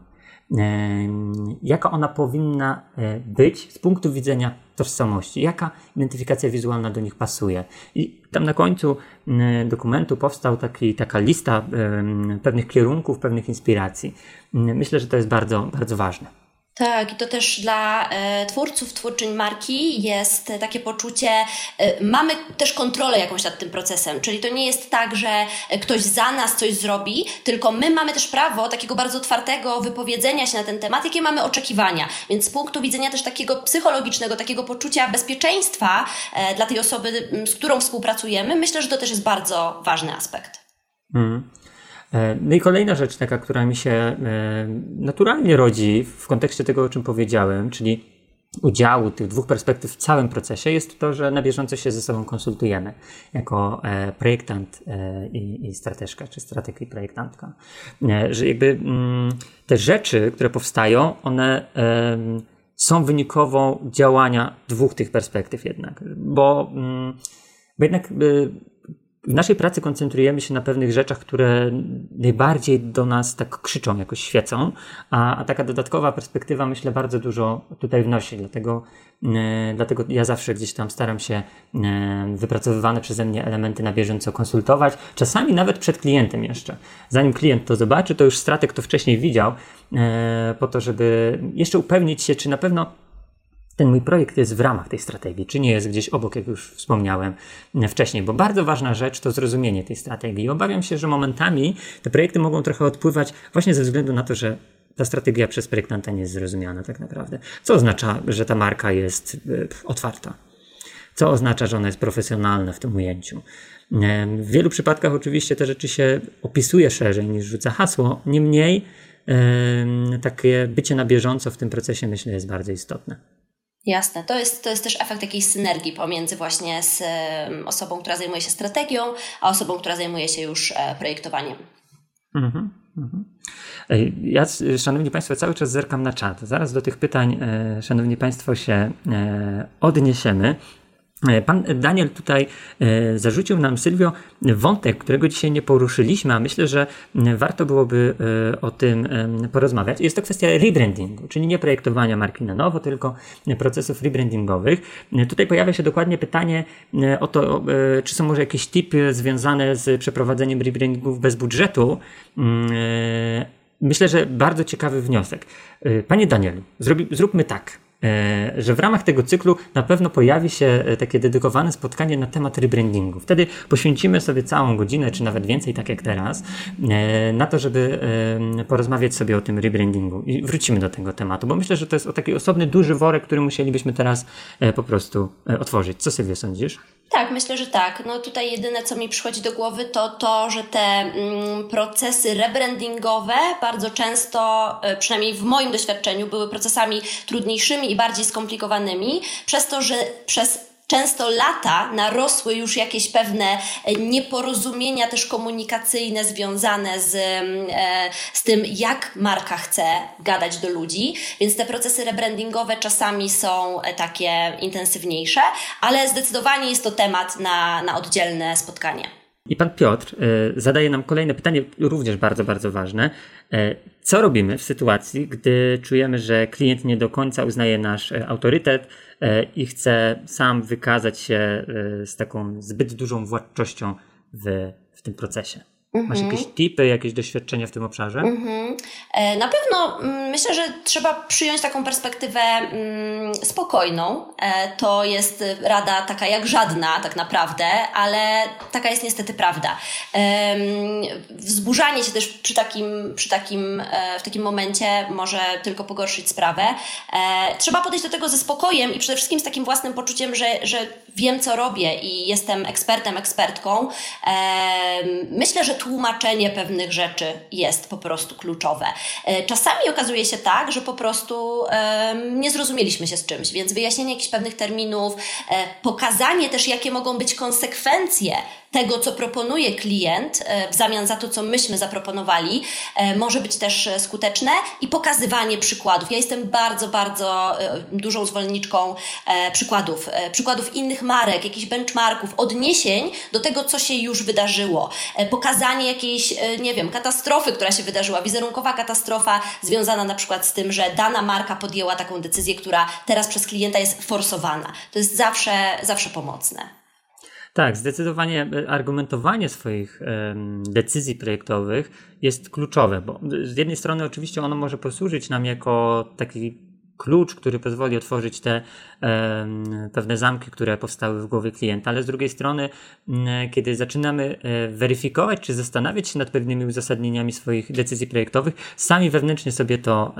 jaka ona powinna e, być z punktu widzenia tożsamości, jaka identyfikacja wizualna do nich pasuje. I tam na końcu dokumentu powstał taki, taka lista pewnych kierunków, pewnych inspiracji. Myślę, że to jest bardzo, bardzo ważne. Tak, i to też dla e, twórców, twórczyń marki jest takie poczucie, e, mamy też kontrolę jakąś nad tym procesem, czyli to nie jest tak, że ktoś za nas coś zrobi, tylko my mamy też prawo takiego bardzo otwartego wypowiedzenia się na ten temat, jakie mamy oczekiwania. Więc z punktu widzenia też takiego psychologicznego, takiego poczucia bezpieczeństwa e, dla tej osoby, z którą współpracujemy, myślę, że to też jest bardzo ważny aspekt. Mm. E, no i kolejna rzecz taka, która mi się e, naturalnie rodzi w kontekście tego, o czym powiedziałem, czyli udziału tych dwóch perspektyw w całym procesie jest to, że na bieżąco się ze sobą konsultujemy jako e, projektant i, i strateżka, czy strateg i projektantka. Że jakby mm, te rzeczy, które powstają, one są wynikową działania dwóch tych perspektyw jednak, bo, mm, bo jednak w naszej pracy koncentrujemy się na pewnych rzeczach, które najbardziej do nas tak krzyczą, jakoś świecą, a, a taka dodatkowa perspektywa, myślę, bardzo dużo tutaj wnosi. Dlatego, e, dlatego ja zawsze gdzieś tam staram się e, wypracowywane przeze mnie elementy na bieżąco konsultować, czasami nawet przed klientem jeszcze. Zanim klient to zobaczy, to już strateg to wcześniej widział, e, po to, żeby jeszcze upewnić się, czy na pewno ten mój projekt jest w ramach tej strategii, czy nie jest gdzieś obok, jak już wspomniałem wcześniej, bo bardzo ważna rzecz to zrozumienie tej strategii. Obawiam się, że momentami te projekty mogą trochę odpływać właśnie ze względu na to, że ta strategia przez projektanta nie jest zrozumiana tak naprawdę. Co oznacza, że ta marka jest e, otwarta? Co oznacza, że ona jest profesjonalna w tym ujęciu? W wielu przypadkach oczywiście te rzeczy się opisuje szerzej niż rzuca hasło, niemniej takie bycie na bieżąco w tym procesie myślę jest bardzo istotne. Jasne, to jest, to jest też efekt jakiejś synergii pomiędzy właśnie z osobą, która zajmuje się strategią, a osobą, która zajmuje się już e, projektowaniem. Mhm, mhm. Ja, szanowni Państwo, cały czas zerkam na czat. Zaraz do tych pytań, e, szanowni Państwo, się e, odniesiemy. E, pan Daniel tutaj e, zarzucił nam, Sylwio, wątek, którego dzisiaj nie poruszyliśmy, a myślę, że warto byłoby e, o tym porozmawiać. Jest to kwestia rebrandingu, czyli nie projektowania marki na nowo, tylko procesów rebrandingowych. Tutaj pojawia się dokładnie pytanie o to, czy są może jakieś tipy związane z przeprowadzeniem rebrandingów bez budżetu. Mm, myślę, że bardzo ciekawy wniosek. Panie Danielu, zróbmy tak. E, że w ramach tego cyklu na pewno pojawi się e, takie dedykowane spotkanie na temat rebrandingu. Wtedy poświęcimy sobie całą godzinę, czy nawet więcej, tak jak teraz, e, na to, żeby porozmawiać sobie o tym rebrandingu i wrócimy do tego tematu, bo myślę, że to jest taki osobny, duży worek, który musielibyśmy teraz po prostu otworzyć. Co sobie sądzisz? Tak, myślę, że tak. No tutaj jedyne, co mi przychodzi do głowy, to to, że te mm, procesy rebrandingowe bardzo często, y, przynajmniej w moim doświadczeniu, były procesami trudniejszymi i bardziej skomplikowanymi, przez to, że przez często lata narosły już jakieś pewne e, nieporozumienia też komunikacyjne związane z, e, z tym, jak marka chce gadać do ludzi, więc te procesy rebrandingowe czasami są e, takie intensywniejsze, ale zdecydowanie jest to temat na, na oddzielne spotkanie. I pan Piotr zadaje nam kolejne pytanie, również bardzo, bardzo ważne. Co robimy w sytuacji, gdy czujemy, że klient nie do końca uznaje nasz autorytet, E, i chce sam wykazać się e, z taką zbyt dużą władczością w, w tym procesie. Masz jakieś mhm. tipy, jakieś doświadczenia w tym obszarze? Mhm. E, na pewno mm, myślę, że trzeba przyjąć taką perspektywę mm, spokojną. E, to jest rada taka jak żadna, tak naprawdę, ale taka jest niestety prawda. Wzburzanie się też przy takim, przy takim, e, w takim momencie może tylko pogorszyć sprawę. Trzeba podejść do tego ze spokojem i przede wszystkim z takim własnym poczuciem, że, że wiem, co robię i jestem ekspertem, ekspertką. Myślę, że tłumaczenie pewnych rzeczy jest po prostu kluczowe. E, czasami okazuje się tak, że po prostu nie zrozumieliśmy się z czymś, więc wyjaśnienie jakichś pewnych terminów, e, pokazanie też, jakie mogą być konsekwencje tego, co proponuje klient e, w zamian za to, co myśmy zaproponowali, e, może być też e, skuteczne i pokazywanie przykładów. Ja jestem bardzo, bardzo dużą zwolenniczką przykładów, przykładów innych marek, jakichś benchmarków, odniesień do tego, co się już wydarzyło. Pokazanie jakiejś, nie wiem, katastrofy, która się wydarzyła, wizerunkowa katastrofa związana na przykład z tym, że dana marka podjęła taką decyzję, która teraz przez klienta jest forsowana. To jest zawsze, zawsze pomocne. Tak, zdecydowanie e, argumentowanie swoich decyzji projektowych jest kluczowe, bo z jednej strony oczywiście ono może posłużyć nam jako taki klucz, który pozwoli otworzyć te pewne zamki, które powstały w głowie klienta, ale z drugiej strony, kiedy zaczynamy e, weryfikować czy zastanawiać się nad pewnymi uzasadnieniami swoich decyzji projektowych, sami wewnętrznie sobie to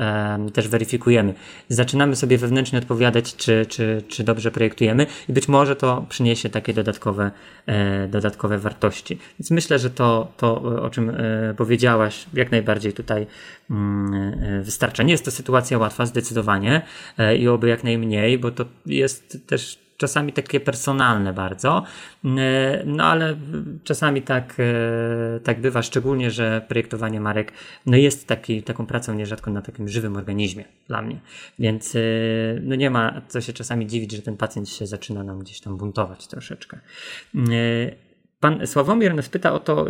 też weryfikujemy. Zaczynamy sobie wewnętrznie odpowiadać, czy, czy, czy dobrze projektujemy i być może to przyniesie takie dodatkowe, e, dodatkowe wartości. Więc myślę, że to, to o czym e, powiedziałaś, jak najbardziej tutaj mm, wystarcza. Nie jest to sytuacja łatwa, zdecydowanie E, i oby jak najmniej, bo to jest też czasami takie personalne bardzo, e, no ale czasami tak, e, tak bywa, szczególnie, że projektowanie marek no jest taki, taką pracą nierzadko na takim żywym organizmie dla mnie, więc no nie ma co się czasami dziwić, że ten pacjent się zaczyna nam gdzieś tam buntować troszeczkę. Pan Sławomir nas pyta o to,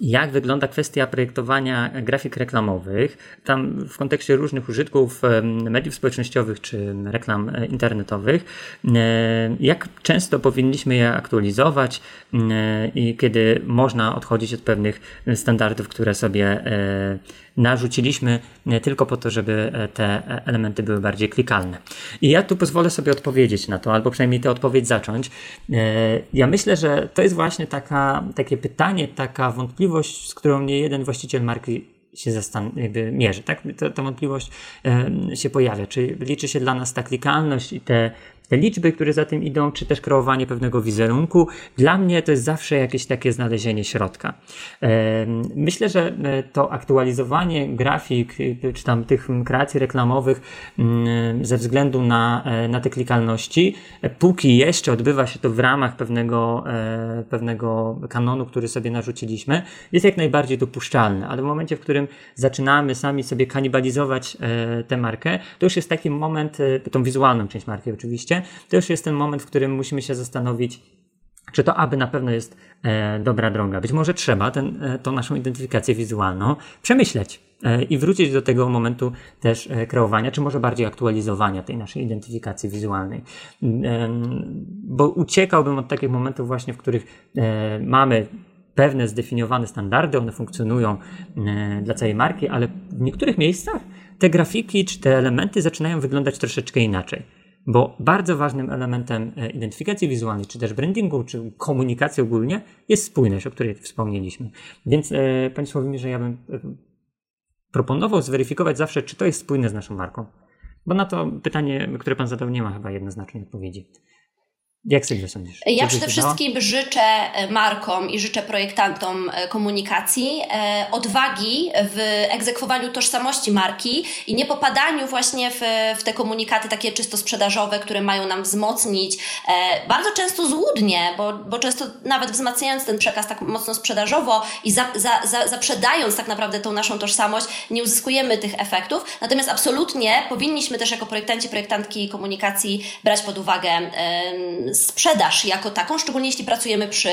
jak wygląda kwestia projektowania grafik reklamowych, tam w kontekście różnych użytków mediów społecznościowych czy reklam e, internetowych, e, jak często powinniśmy je aktualizować e, i kiedy można odchodzić od pewnych standardów, które sobie narzuciliśmy tylko po to, żeby te elementy były bardziej klikalne. I ja tu pozwolę sobie odpowiedzieć na to, albo przynajmniej tę odpowiedź zacząć. Ja myślę, że to jest właśnie taka, takie pytanie, taka wątpliwość, wątpliwość, z którą nie jeden właściciel marki się zastan- jakby mierzy, tak? Ta, ta wątpliwość e, się pojawia. Czy liczy się dla nas ta klikalność i te te liczby, które za tym idą, czy też kreowanie pewnego wizerunku. Dla mnie to jest zawsze jakieś takie znalezienie środka. Myślę, że e, to aktualizowanie grafik, e, czy tam tych kreacji reklamowych mm, ze względu na, e, na te klikalności, póki jeszcze odbywa się to w ramach pewnego, pewnego kanonu, który sobie narzuciliśmy, jest jak najbardziej dopuszczalne, ale w momencie, w którym zaczynamy sami sobie kanibalizować tę markę, to już jest taki moment, tą wizualną część marki oczywiście, to już jest ten moment, w którym musimy się zastanowić, czy to aby na pewno jest e, dobra droga. Być może trzeba ten, e, naszą identyfikację wizualną przemyśleć e, i wrócić do tego momentu też e, kreowania, czy może bardziej aktualizowania tej naszej identyfikacji wizualnej. E, bo uciekałbym od takich momentów właśnie, w których e, mamy pewne zdefiniowane standardy, one funkcjonują dla całej marki, ale w niektórych miejscach te grafiki czy te elementy zaczynają wyglądać troszeczkę inaczej bo bardzo ważnym elementem e, identyfikacji wizualnej, czy też brandingu, czy komunikacji ogólnie jest spójność, o której wspomnieliśmy. Więc e, Panie Sławomirze, ja bym e, proponował zweryfikować zawsze, czy to jest spójne z naszą marką. Bo na to pytanie, które Pan zadał, nie ma chyba jednoznacznej odpowiedzi. Jak sobie sądzisz? Ja przede wszystkim życzę e, markom i życzę projektantom e, komunikacji e, odwagi w egzekwowaniu tożsamości marki i nie popadaniu właśnie w, w te komunikaty takie czysto sprzedażowe, które mają nam wzmocnić. Bardzo często złudnie, bo, bo często nawet wzmacniając ten przekaz tak mocno sprzedażowo i za, za, za, zaprzedając tak naprawdę tą naszą tożsamość, nie uzyskujemy tych efektów. Natomiast absolutnie powinniśmy też jako projektanci, projektantki komunikacji brać pod uwagę sprzedaż jako taką, szczególnie jeśli pracujemy przy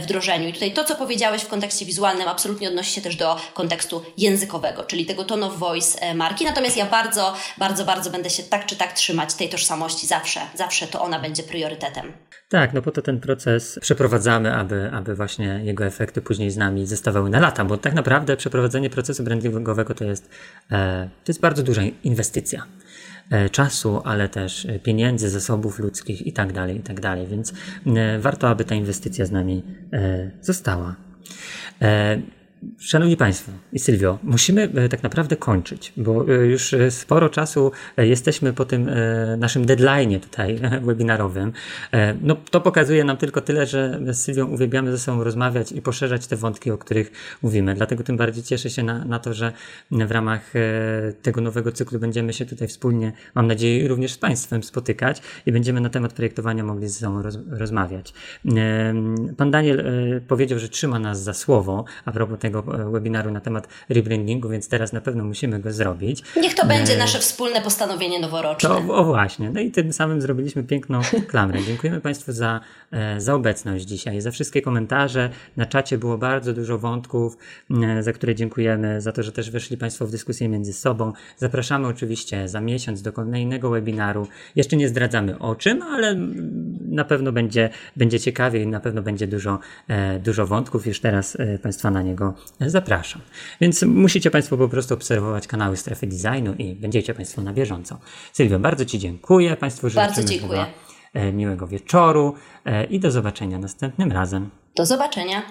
wdrożeniu. I tutaj to, co powiedziałeś w kontekście wizualnym, absolutnie odnosi się też do kontekstu językowego, czyli tego tone of voice marki. Natomiast ja bardzo, bardzo, bardzo będę się tak czy tak trzymać tej tożsamości zawsze. Zawsze to ona będzie priorytetem. Tak, no po to ten proces przeprowadzamy, aby, aby właśnie jego efekty później z nami zostawały na lata, bo tak naprawdę przeprowadzenie procesu brandingowego to jest, e, to jest bardzo duża inwestycja e, czasu, ale też pieniędzy, zasobów ludzkich i tak dalej, i tak więc e, warto, aby ta inwestycja z nami została. Szanowni Państwo i Sylwio, musimy e, tak naprawdę kończyć, bo e, już e, sporo czasu jesteśmy po tym naszym deadline'ie tutaj webinarowym. No, to pokazuje nam tylko tyle, że z Sylwią uwielbiamy ze sobą rozmawiać i poszerzać te wątki, o których mówimy. Dlatego tym bardziej cieszę się na, na to, że w ramach tego nowego cyklu będziemy się tutaj wspólnie, mam nadzieję, również z Państwem spotykać i będziemy na temat projektowania mogli ze sobą roz, rozmawiać. Pan Daniel powiedział, że trzyma nas za słowo a propos tego, E, webinaru na temat rebrandingu, więc teraz na pewno musimy go zrobić. Niech to będzie e, nasze wspólne postanowienie noworoczne. To, o właśnie. No i tym samym zrobiliśmy piękną klamrę. Dziękujemy Państwu za, e, za obecność dzisiaj, za wszystkie komentarze. Na czacie było bardzo dużo wątków, za które dziękujemy, za to, że też weszli Państwo w dyskusję między sobą. Zapraszamy oczywiście za miesiąc do kolejnego webinaru. Jeszcze nie zdradzamy o czym, ale na pewno będzie, będzie ciekawie i na pewno będzie dużo, dużo wątków. Już teraz Państwa na niego zapraszam. Więc musicie Państwo po prostu obserwować kanały Strefy Designu i będziecie Państwo na bieżąco. Sylwia, bardzo Ci dziękuję. Państwu życzę bardzo dziękuję. E, miłego wieczoru e, i do zobaczenia następnym razem. Do zobaczenia.